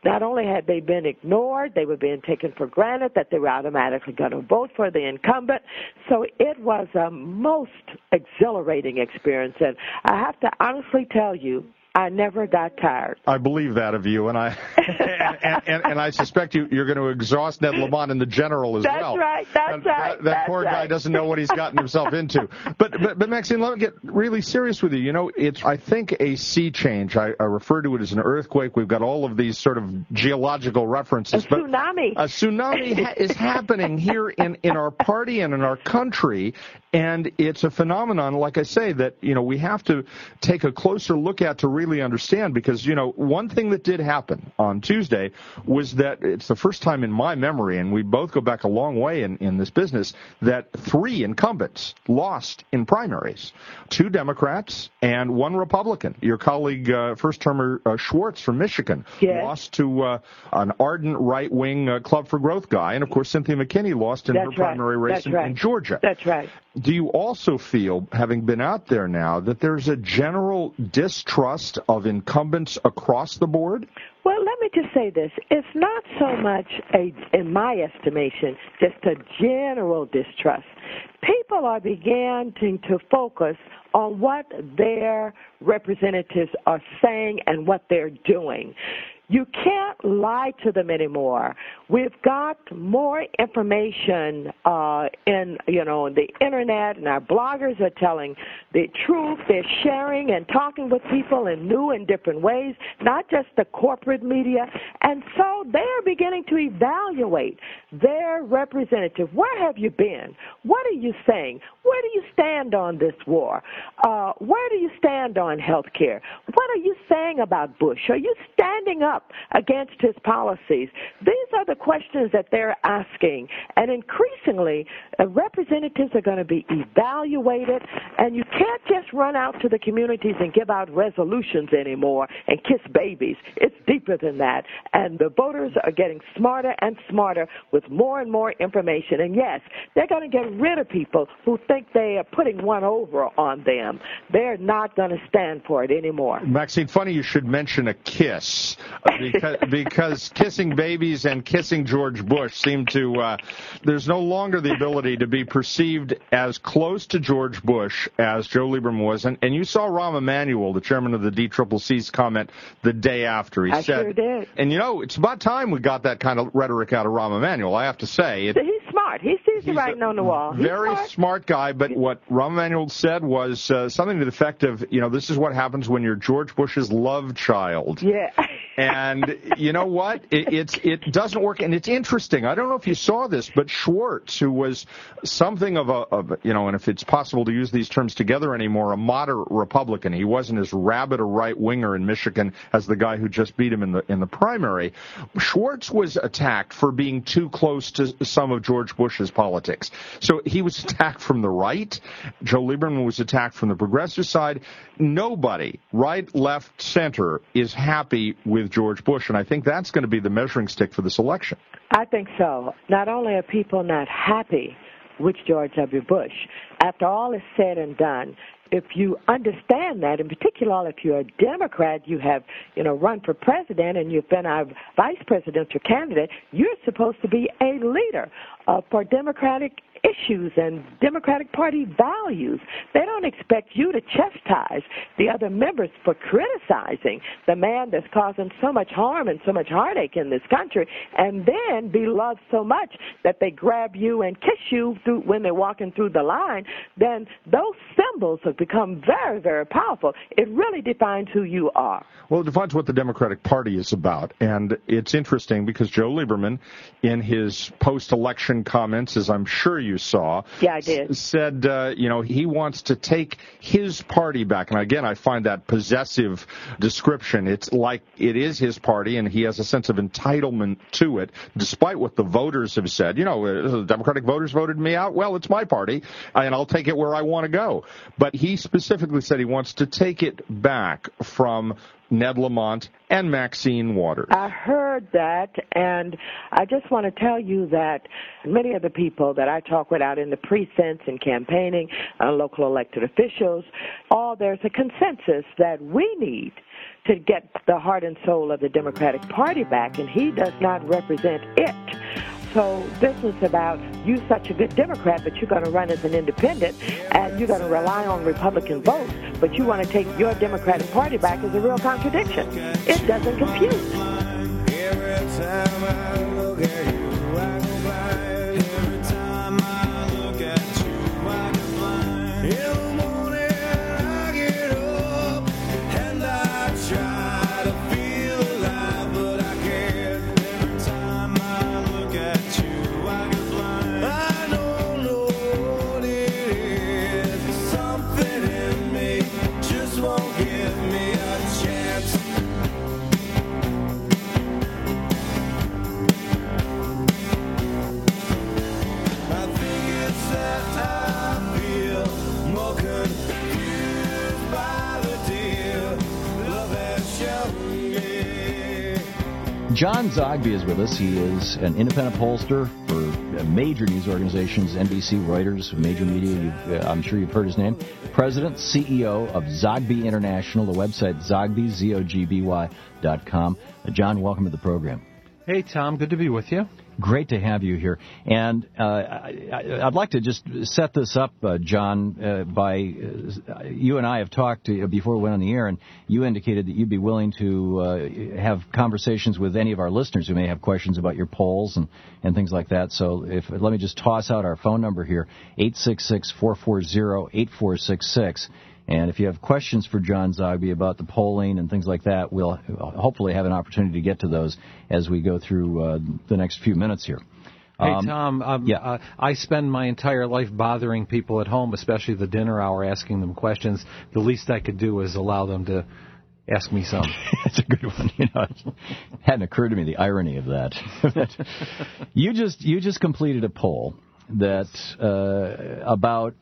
Not only had they been ignored, they were being taken for granted that they were automatically going to vote for the incumbent. So it was a most exhilarating experience. And I have to honestly tell you, I never got tired. I believe that of you, and I and, and, and, I suspect you, you're going to exhaust Ned Lamont in the general as well. that's well. Right, that's and right. That, that that's poor right. guy doesn't know what he's gotten himself into. But, but but Maxine, let me get really serious with you. You know, it's I think a sea change. I, I refer to it as an earthquake. We've got all of these sort of geological references. A but tsunami. A tsunami ha- is happening here in in our party and in our country, and it's a phenomenon. Like I say, that you know we have to take a closer look at to really understand because you know one thing that did happen on Tuesday was that it's the first time in my memory, and we both go back a long way in, in this business, that three incumbents lost in primaries. Two Democrats and one Republican. Your colleague, uh, first termer uh, Schwarz from Michigan, Yes. lost to uh, an ardent right wing uh, Club for Growth guy. And of course, Cynthia McKinney lost in That's her right. primary race in, right. in Georgia. That's right. Do you also feel, having been out there now, that there's a general distrust of incumbents across the board? Well, let me just say this. It's not so much a, in my estimation, just a general distrust. People are beginning to focus on what their representatives are saying and what they're doing. You can't lie to them anymore. We've got more information uh, in, you know, the internet, and our bloggers are telling the truth. They're sharing and talking with people in new and different ways, not just the corporate media. And so they're beginning to evaluate their representative. Where have you been? What are you saying? Where do you stand on this war? Uh, where do you stand on health care? What are you saying about Bush? Are you standing up against his policies? These are the questions that they're asking. And increasingly, uh, representatives are going to be evaluated, and you can't just run out to the communities and give out resolutions anymore and kiss babies. It's deeper than that. And the voters are getting smarter and smarter with more and more information. And yes, they're going to get rid of people who think they are putting one over on them. They're not going to stand for it anymore. Maxine, funny you should mention a kiss because, because kissing babies and kissing George Bush seem to uh, there's no longer the ability to be perceived as close to George Bush as Joe Lieberman was, and, and you saw Rahm Emanuel, the chairman of the DCCC's comment the day after. He I said, sure did. and you know, it's about time we got that kind of rhetoric out of Rahm Emanuel. I have to say, it, He's smart. He sees the writing on the wall. He's very smart. smart. guy, but what Rahm Emanuel said was uh, something to the effect of, you know, this is what happens when you're George Bush's love child. Yeah. and you know what? It, it's it doesn't work, and it's interesting. I don't know if you saw this, but Schwarz, who was something of a, of, you know, and if it's possible to use these terms together anymore, a moderate Republican. He wasn't as rabid a right winger in Michigan as the guy who just beat him in the in the primary. Schwarz was attacked for being too close to some of George Bush's politics. So he was attacked from the right. Joe Lieberman was attacked from the progressive side. Nobody, right, left, center, is happy with George Bush, and I think that's going to be the measuring stick for this election. I think so. Not only are people not happy with George W. Bush, after all is said and done, if you understand that, in particular, if you're a Democrat, you have, you know, run for president and you've been our vice presidential candidate, you're supposed to be a leader uh, for Democratic issues and Democratic Party values. They don't expect you to chastise the other members for criticizing the man that's causing so much harm and so much heartache in this country, and then be loved so much that they grab you and kiss you through, when they're walking through the line. Then those symbols have become very, very powerful. It really defines who you are. Well, it defines what the Democratic Party is about. And it's interesting because Joe Lieberman, in his post election comments, as I'm sure you saw, Yeah, I did. s- said, uh, you know, he wants to take his party back. And again, I find that possessive description. It's like it is his party and he has a sense of entitlement to it, despite what the voters have said. You know, uh, the Democratic voters voted me out. Well, it's my party and I'll take it where I want to go. But he specifically said he wants to take it back from Ned Lamont and Maxine Waters. I heard that, and I just want to tell you that many of the people that I talk with out in the precincts and campaigning, uh, local elected officials, all there's a consensus that we need to get the heart and soul of the Democratic Party back, and he does not represent it. So this is about you such a good Democrat, but you're going to run as an independent, and you're going to rely on Republican votes, but you want to take your Democratic Party back is a real contradiction. It doesn't compute. John Zogby is with us. He is an independent pollster for uh, major news organizations, NBC, Reuters, major media. Uh, I'm sure you've heard his name. President, CEO of Zogby International, the website Zogby, Z-O-G-B-Y dot com. Uh, John, welcome to the program. Hey, Thom. Good to be with you. Great to have you here. And uh, I, I'd like to just set this up, uh, John, uh, by uh, you and I have talked uh, before we went on the air, and you indicated that you'd be willing to uh, have conversations with any of our listeners who may have questions about your polls and, and things like that. So if let me just toss out our phone number here, 866-440-8466. And if you have questions for John Zogby about the polling and things like that, we'll hopefully have an opportunity to get to those as we go through uh, the next few minutes here. Hey, Um, Thom. Um, yeah. uh, I spend my entire life bothering people at home, especially the dinner hour, asking them questions. The least I could do is allow them to ask me some. That's a good one. You know, it hadn't occurred to me the irony of that. you just you just completed a poll that uh, about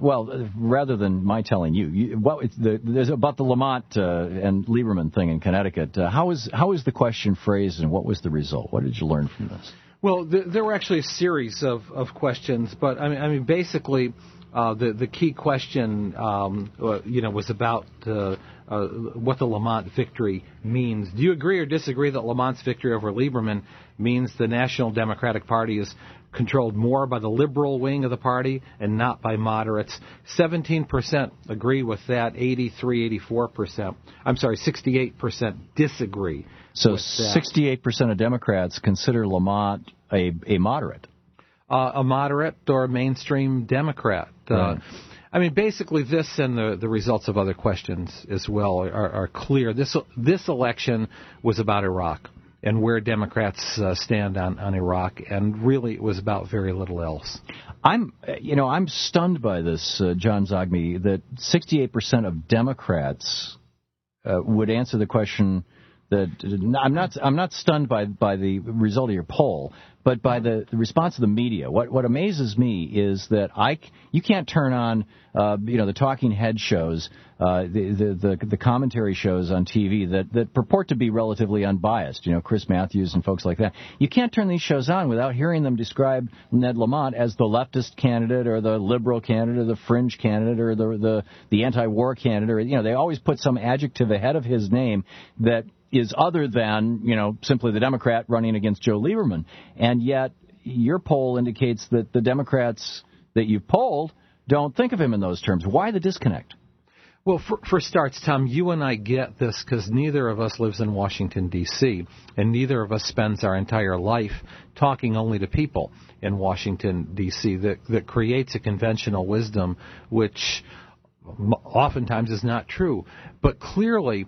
well, rather than my telling you, you the, there's about the Lamont uh, and Lieberman thing in Connecticut. Uh, how is how is the question phrased, and what was the result? What did you learn from this? Well, th- there were actually a series of, of questions, but I mean, I mean, basically, uh, the the key question, um, uh, you know, was about uh, uh, what the Lamont victory means. Do you agree or disagree that Lamont's victory over Lieberman means the National Democratic Party is controlled more by the liberal wing of the party and not by moderates? 17% agree with that, 83, 84%. I'm sorry, 68% disagree. So, with 68% of Democrats consider Lamont a a moderate. uh, a moderate or a mainstream Democrat. Uh, I mean, basically, this and the, the results of other questions as well are, are clear. This this election was about Iraq and where Democrats uh, stand on, on Iraq, and really it was about very little else. I'm, you know, I'm stunned by this, uh, John Zogby, that 68% of Democrats uh, would answer the question that I'm not, I'm not stunned by by the result of your poll, but by the, the response of the media. What what amazes me is that I, you can't turn on, uh, you know, the talking head shows, uh, the, the the the commentary shows on TV that that purport to be relatively unbiased. You know, Chris Matthews and folks like that. You can't turn these shows on without hearing them describe Ned Lamont as the leftist candidate or the liberal candidate or the fringe candidate or the the the anti-war candidate. Or, you know, they always put some adjective ahead of his name that is other than you know simply the Democrat running against Joe Lieberman, and yet your poll indicates that the Democrats that you polled don't think of him in those terms. Why the disconnect? Well, for, for starts, Thom, you and I get this because neither of us lives in Washington, D.C., and neither of us spends our entire life talking only to people in Washington, D.C., that, that creates a conventional wisdom which oftentimes is not true. But clearly,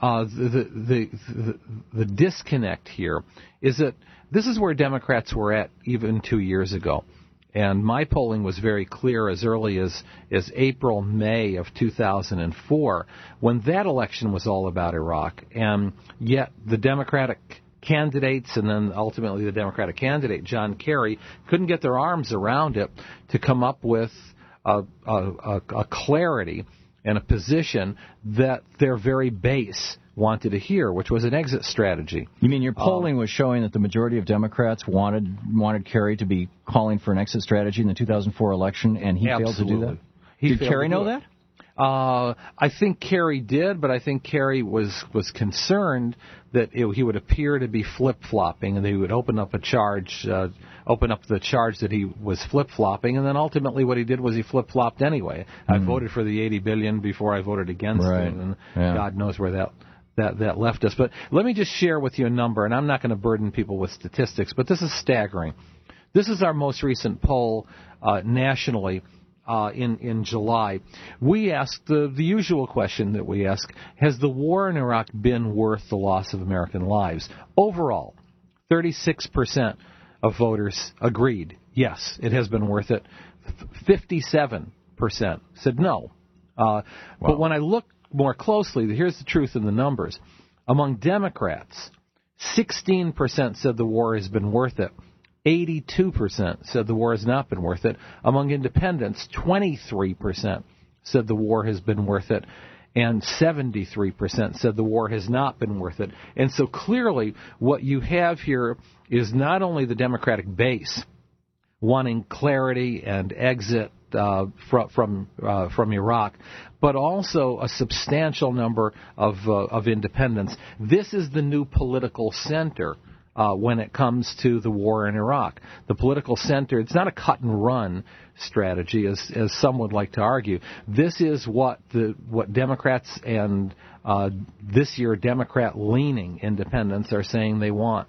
uh, the, the, the, the disconnect here is that this is where Democrats were at even two years ago. And my polling was very clear as early as, as April, May of 2004, when that election was all about Iraq. And yet the Democratic candidates and then ultimately the Democratic candidate, John Kerry, couldn't get their arms around it to come up with a, a, a clarity and a position that their very base wanted to hear, which was an exit strategy. You mean your polling um, was showing that the majority of Democrats wanted wanted Kerry to be calling for an exit strategy in the 2004 election, and he absolutely. failed to do that? He Did Kerry know that? Uh, I think Kerry did, but I think Kerry was was concerned that it, he would appear to be flip flopping, and he would open up a charge, uh, open up the charge that he was flip flopping, and then ultimately what he did was he flip flopped anyway. Mm. I hmm. voted for the 80 billion before I voted against right. it, and yeah. God knows where that that that left us. But let me just share with you a number, and I'm not going to burden people with statistics, but this is staggering. This is our most recent poll uh, nationally uh, in in July, we asked the the usual question that we ask: Has the war in Iraq been worth the loss of American lives? Overall, 36 percent of voters agreed. Yes, it has been worth it. 57 percent said no. Uh, wow. But when I look more closely, here's the truth in the numbers. Among Democrats, 16% said the war has been worth it. 82% said the war has not been worth it. Among independents, 23% said the war has been worth it. And 73% said the war has not been worth it. And so clearly, what you have here is not only the Democratic base wanting clarity and exit uh, from from, uh, from Iraq, but also a substantial number of uh, of independents. This is the new political center uh, when it comes to the war in Iraq. The political center, it's not a cut and run strategy, as, as some would like to argue. This is what the what Democrats and uh, this year Democrat leaning independents are saying they want.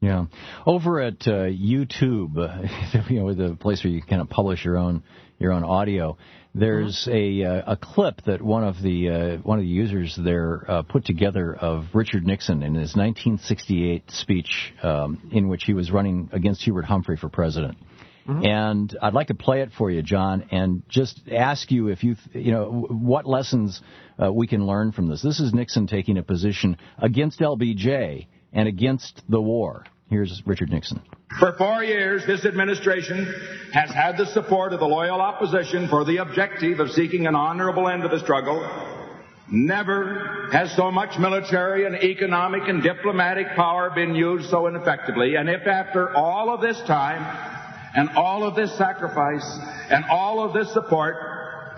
Yeah, over at uh, YouTube, you know, the place where you kind of publish your own your own audio. There's mm-hmm. a uh, a clip that one of the uh, one of the users there uh, put together of Richard Nixon in his 1968 speech, um, in which he was running against Hubert Humphrey for president. Mm-hmm. And I'd like to play it for you, John, and just ask you if you you know what lessons uh, we can learn from this. This is Nixon taking a position against LBJ and against the war. Here's Richard Nixon. For four years, this administration has had the support of the loyal opposition for the objective of seeking an honorable end to the struggle. Never has so much military and economic and diplomatic power been used so ineffectively. And if after all of this time and all of this sacrifice and all of this support,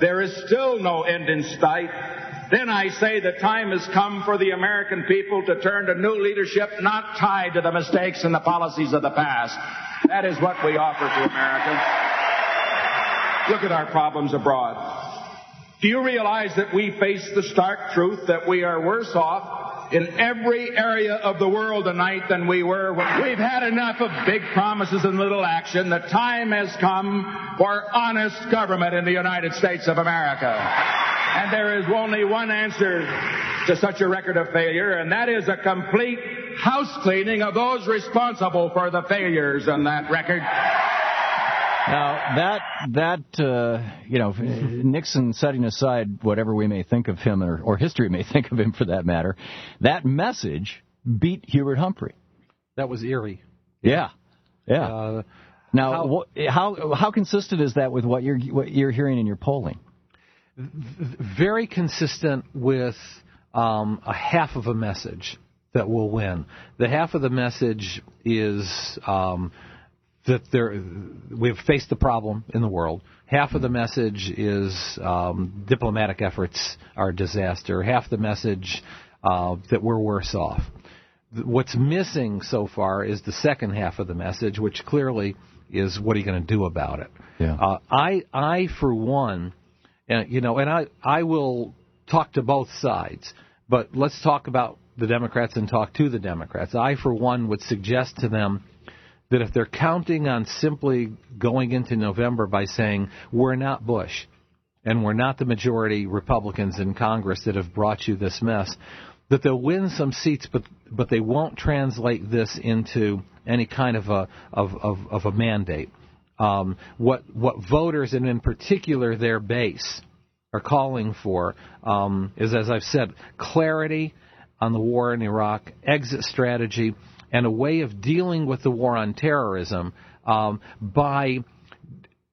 there is still no end in sight, then I say the time has come for the American people to turn to new leadership not tied to the mistakes and the policies of the past. That is what we offer to Americans. Look at our problems abroad. Do you realize that we face the stark truth that we are worse off in every area of the world tonight than we were we've had enough of big promises and little action. The time has come for honest government in the United States of America. And there is only one answer to such a record of failure, and that is a complete house cleaning of those responsible for the failures on that record. Now that that uh, you know Nixon setting aside whatever we may think of him or, or history may think of him for that matter, that message beat Hubert Humphrey. That was eerie. Yeah, yeah. Uh, now how, how how consistent is that with what you're what you're hearing in your polling? very consistent with um, a half of a message that will win. The half of the message is um, that there we've faced the problem in the world. Half of the message is um, diplomatic efforts are a disaster. Half the message uh, that we're worse off. What's missing so far is the second half of the message, which clearly is what are you going to do about it. Yeah. Uh, I, I for one and, you know, and I, I will talk to both sides, but let's talk about the Democrats and talk to the Democrats. I, for one, would suggest to them that if they're counting on simply going into November by saying, we're not Bush, and we're not the majority Republicans in Congress that have brought you this mess, that they'll win some seats, but but they won't translate this into any kind of a of of, of a mandate. Um, what what voters and in particular their base are calling for um, is, as I've said, clarity on the war in Iraq, exit strategy, and a way of dealing with the war on terrorism um, by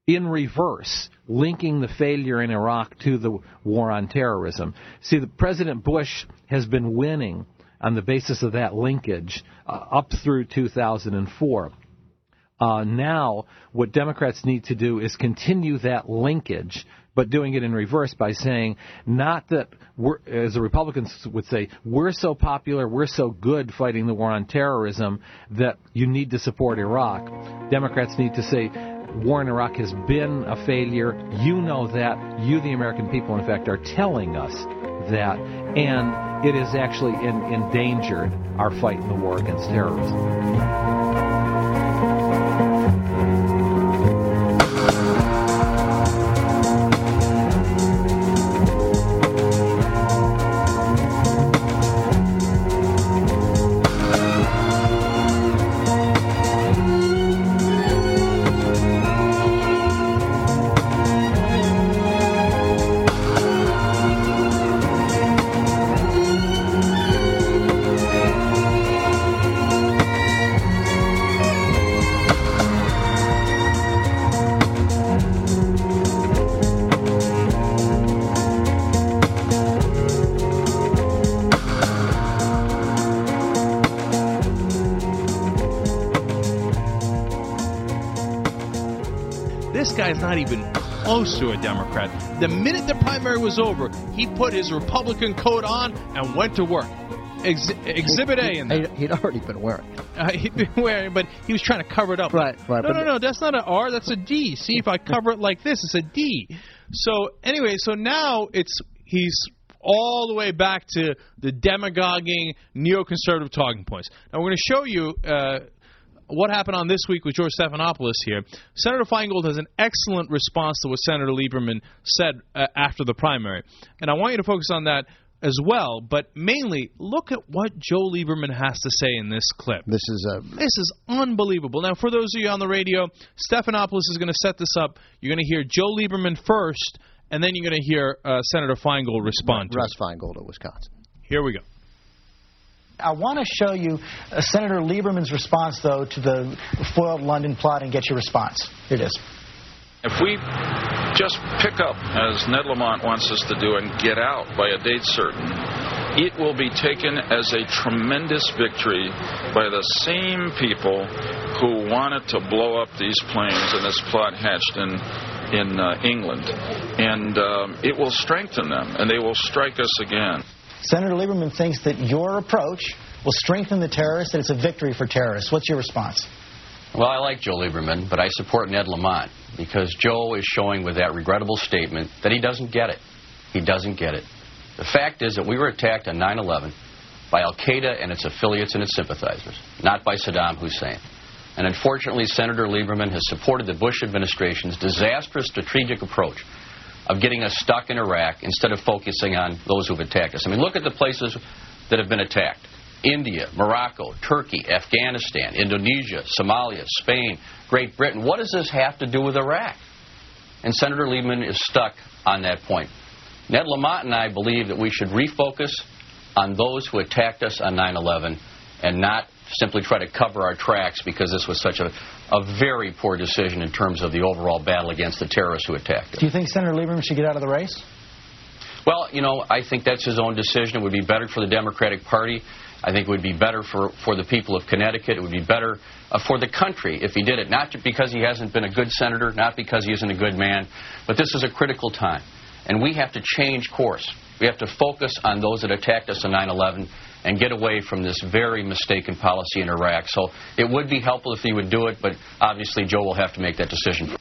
in reverse, linking the failure in Iraq to the war on terrorism. See, the President Bush has been winning on the basis of that linkage uh, up through 2004. Uh, now, what Democrats need to do is continue that linkage, but doing it in reverse by saying, not that we're, as the Republicans would say, we're so popular, we're so good fighting the war on terrorism that you need to support Iraq. Democrats need to say, war in Iraq has been a failure. You know that. You, the American people, in fact, are telling us that. And it is actually in, endangered our fight in the war against terrorism. Guy's not even close to a Democrat. The minute the primary was over, he put his Republican coat on and went to work. Ex- exhibit A in there. He'd already been wearing. it. Uh, he'd been wearing, but he was trying to cover it up. Right, right, No, no, no. That's not an R. That's a D. See, if I cover it like this, it's a D. So anyway, so now it's he's all the way back to the demagoguing neoconservative talking points. Now we're going to show you. Uh, what happened on this week with George Stephanopoulos here? Senator Feingold has an excellent response to what Senator Lieberman said uh, after the primary, and I want you to focus on that as well. But mainly, look at what Joe Lieberman has to say in this clip. This is a This is unbelievable. Now, for those of you on the radio, Stephanopoulos is going to set this up. You're going to hear Joe Lieberman first, and then you're going to hear uh, Senator Feingold respond to Russ. Feingold of Wisconsin. Here we go. I want to show you uh, Senator Lieberman's response, though, to the foiled London plot and get your response. Here it is. If we just pick up, as Ned Lamont wants us to do, and get out by a date certain, it will be taken as a tremendous victory by the same people who wanted to blow up these planes and this plot hatched in in uh, England, and um, it will strengthen them, and they will strike us again. Senator Lieberman thinks that your approach will strengthen the terrorists, and it's a victory for terrorists. What's your response? Well, I like Joe Lieberman, but I support Ned Lamont because Joe is showing with that regrettable statement that he doesn't get it. He doesn't get it. The fact is that we were attacked on 9 11 by Al Qaeda and its affiliates and its sympathizers, not by Saddam Hussein. And unfortunately, Senator Lieberman has supported the Bush administration's disastrous strategic approach of getting us stuck in Iraq instead of focusing on those who've attacked us. I mean, look at the places that have been attacked. India, Morocco, Turkey, Afghanistan, Indonesia, Somalia, Spain, Great Britain. What does this have to do with Iraq? And Senator Lieberman is stuck on that point. Ned Lamont and I believe that we should refocus on those who attacked us on 9 11 and not simply try to cover our tracks because this was such a, a very poor decision in terms of the overall battle against the terrorists who attacked us. Do you think Senator Lieberman should get out of the race? Well, you know, I think that's his own decision. It would be better for the Democratic Party. I think it would be better for, for the people of Connecticut. It would be better uh, for the country if he did it, not because he hasn't been a good senator, not because he isn't a good man, but this is a critical time. And we have to change course. We have to focus on those that attacked us on 9 11 and get away from this very mistaken policy in Iraq. So it would be helpful if he would do it, but obviously Joe will have to make that decision.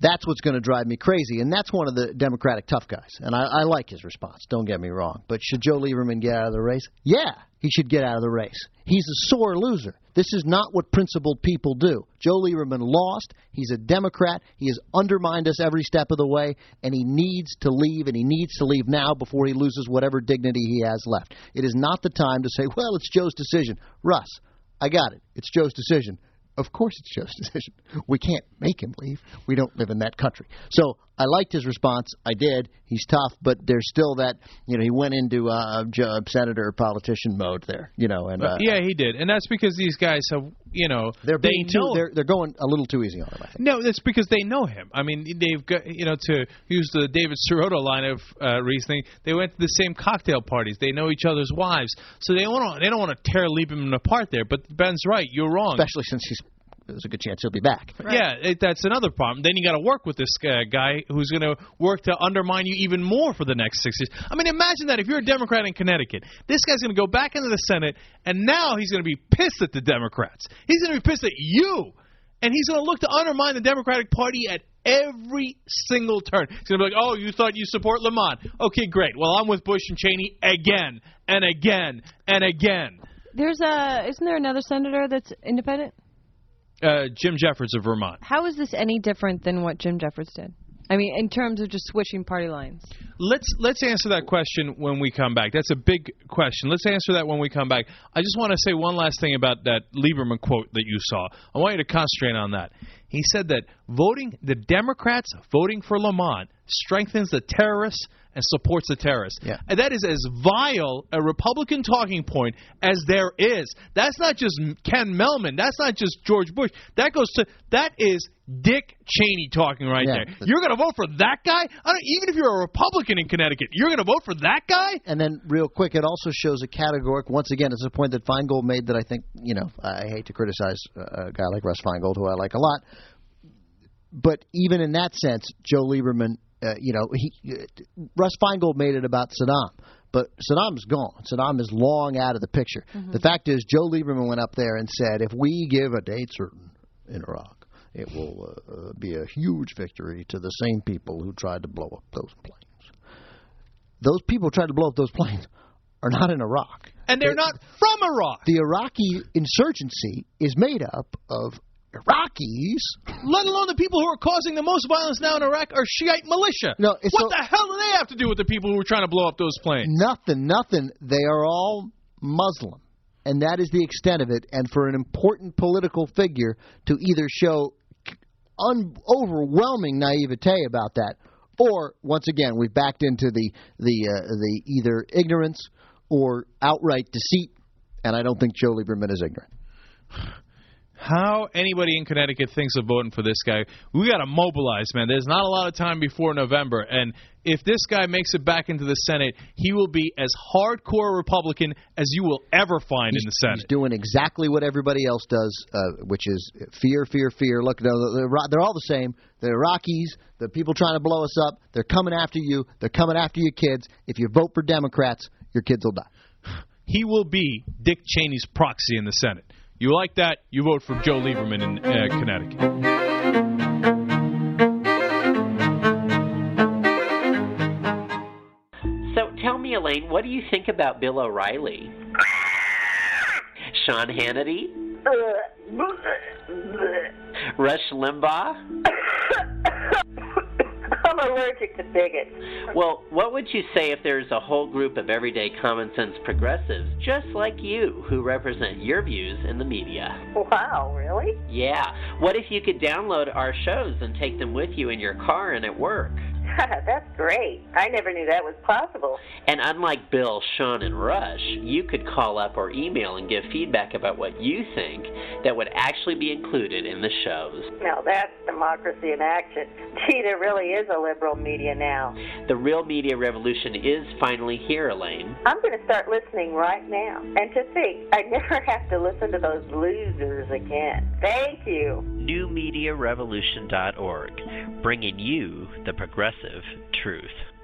That's what's going to drive me crazy, and that's one of the Democratic tough guys. And I, I like his response. Don't get me wrong, but should Joe Lieberman get out of the race? Yeah, he should get out of the race. He's a sore loser. This is not what principled people do. Joe Lieberman lost. He's a Democrat. He has undermined us every step of the way, and he needs to leave, and he needs to leave now before he loses whatever dignity he has left. It is not the time to say, well, it's Joe's decision. Russ, I got it. It's Joe's decision. Of course it's Joe's decision. We can't make him leave. We don't live in that country. So I liked his response. I did. He's tough, but there's still that, you know, he went into uh, Joe, senator politician mode there, you know, and uh, yeah, he did, and that's because these guys have, you know, they're they being too, know they're they're going a little too easy on him. I think. No, that's because they know him. I mean, they've got you know to use the David Sirota line of uh, reasoning. They went to the same cocktail parties. They know each other's wives, so they want they don't want to tear Lieberman apart there. But Ben's right. You're wrong. Especially since he's there's a good chance he'll be back. Yeah, it, that's another problem. Then you got to work with this uh, guy who's going to work to undermine you even more for the next six years. I mean, imagine that if you're a Democrat in Connecticut, this guy's going to go back into the Senate, and now he's going to be pissed at the Democrats. He's going to be pissed at you, and he's going to look to undermine the Democratic Party at every single turn. He's going to be like, "Oh, you thought you support Lamont? Okay, great. Well, I'm with Bush and Cheney again and again and again." There's a isn't there another senator that's independent? Uh, Jim Jeffords of Vermont. How is this any different than what Jim Jeffords did? I mean, in terms of just switching party lines. Let's let's answer that question when we come back. That's a big question. Let's answer that when we come back. I just want to say one last thing about that Lieberman quote that you saw. I want you to concentrate on that. He said that voting the Democrats voting for Lamont strengthens the terrorists and supports the terrorists. Yeah. And that is as vile a Republican talking point as there is. That's not just Ken Mehlman. That's not just George Bush. That goes to that is Dick Cheney talking right Yeah. there. You're going to vote for that guy? I don't, even if you're a Republican in Connecticut, you're going to vote for that guy? And then, real quick, it also shows a categoric. Once again, it's a point that Feingold made that I think you know. I hate to criticize a guy like Russ Feingold, who I like a lot, but even in that sense, Joe Lieberman, uh, you know, he uh, Russ Feingold made it about Saddam. But Saddam's gone. Saddam is long out of the picture. The fact is, Joe Lieberman went up there and said, if we give a date certain in Iraq, it will uh, uh, be a huge victory to the same people who tried to blow up those planes. Those people who tried to blow up those planes are not in Iraq. And they're not from Iraq. The Iraqi insurgency is made up of Iraqis. Let alone the people who are causing the most violence now in Iraq are Shiite militia. No, it's what so- the hell do they have to do with the people who are trying to blow up those planes? Nothing, nothing. They are all Muslim. And that is the extent of it. And for an important political figure to either show un- overwhelming naivete about that, or once again we've backed into the the uh, the either ignorance or outright deceit. And I don't think Joe Lieberman is ignorant. How anybody in Connecticut thinks of voting for this guy, we got to mobilize, man. There's not a lot of time before November. And if this guy makes it back into the Senate, he will be as hardcore Republican as you will ever find in the Senate. He's doing exactly what everybody else does, uh, which is fear, fear, fear. Look, they're they're all the same. The Iraqis, the people trying to blow us up, they're coming after you. They're coming after your kids. If you vote for Democrats, your kids will die. He will be Dick Cheney's proxy in the Senate. You like that? You vote for Joe Lieberman in uh, Connecticut. So tell me, Elaine, what do you think about Bill O'Reilly? Sean Hannity? Uh, uh, uh, Rush Limbaugh? I'm allergic to bigots. Well, what would you say if there's a whole group of everyday common sense progressives just like you who represent your views in the media? Wow, really? Yeah. What if you could download our shows and take them with you in your car and at work? That's great. I never knew that was possible. And unlike Bill, Sean, and Rush, you could call up or email and give feedback about what you think that would actually be included in the shows. Now that's democracy in action. Gee, there really is a liberal media now. The real media revolution is finally here, Elaine. I'm going to start listening right now. And to think, I never have to listen to those losers again. Thank you. NewMediaRevolution.org, bringing you the progressive truth.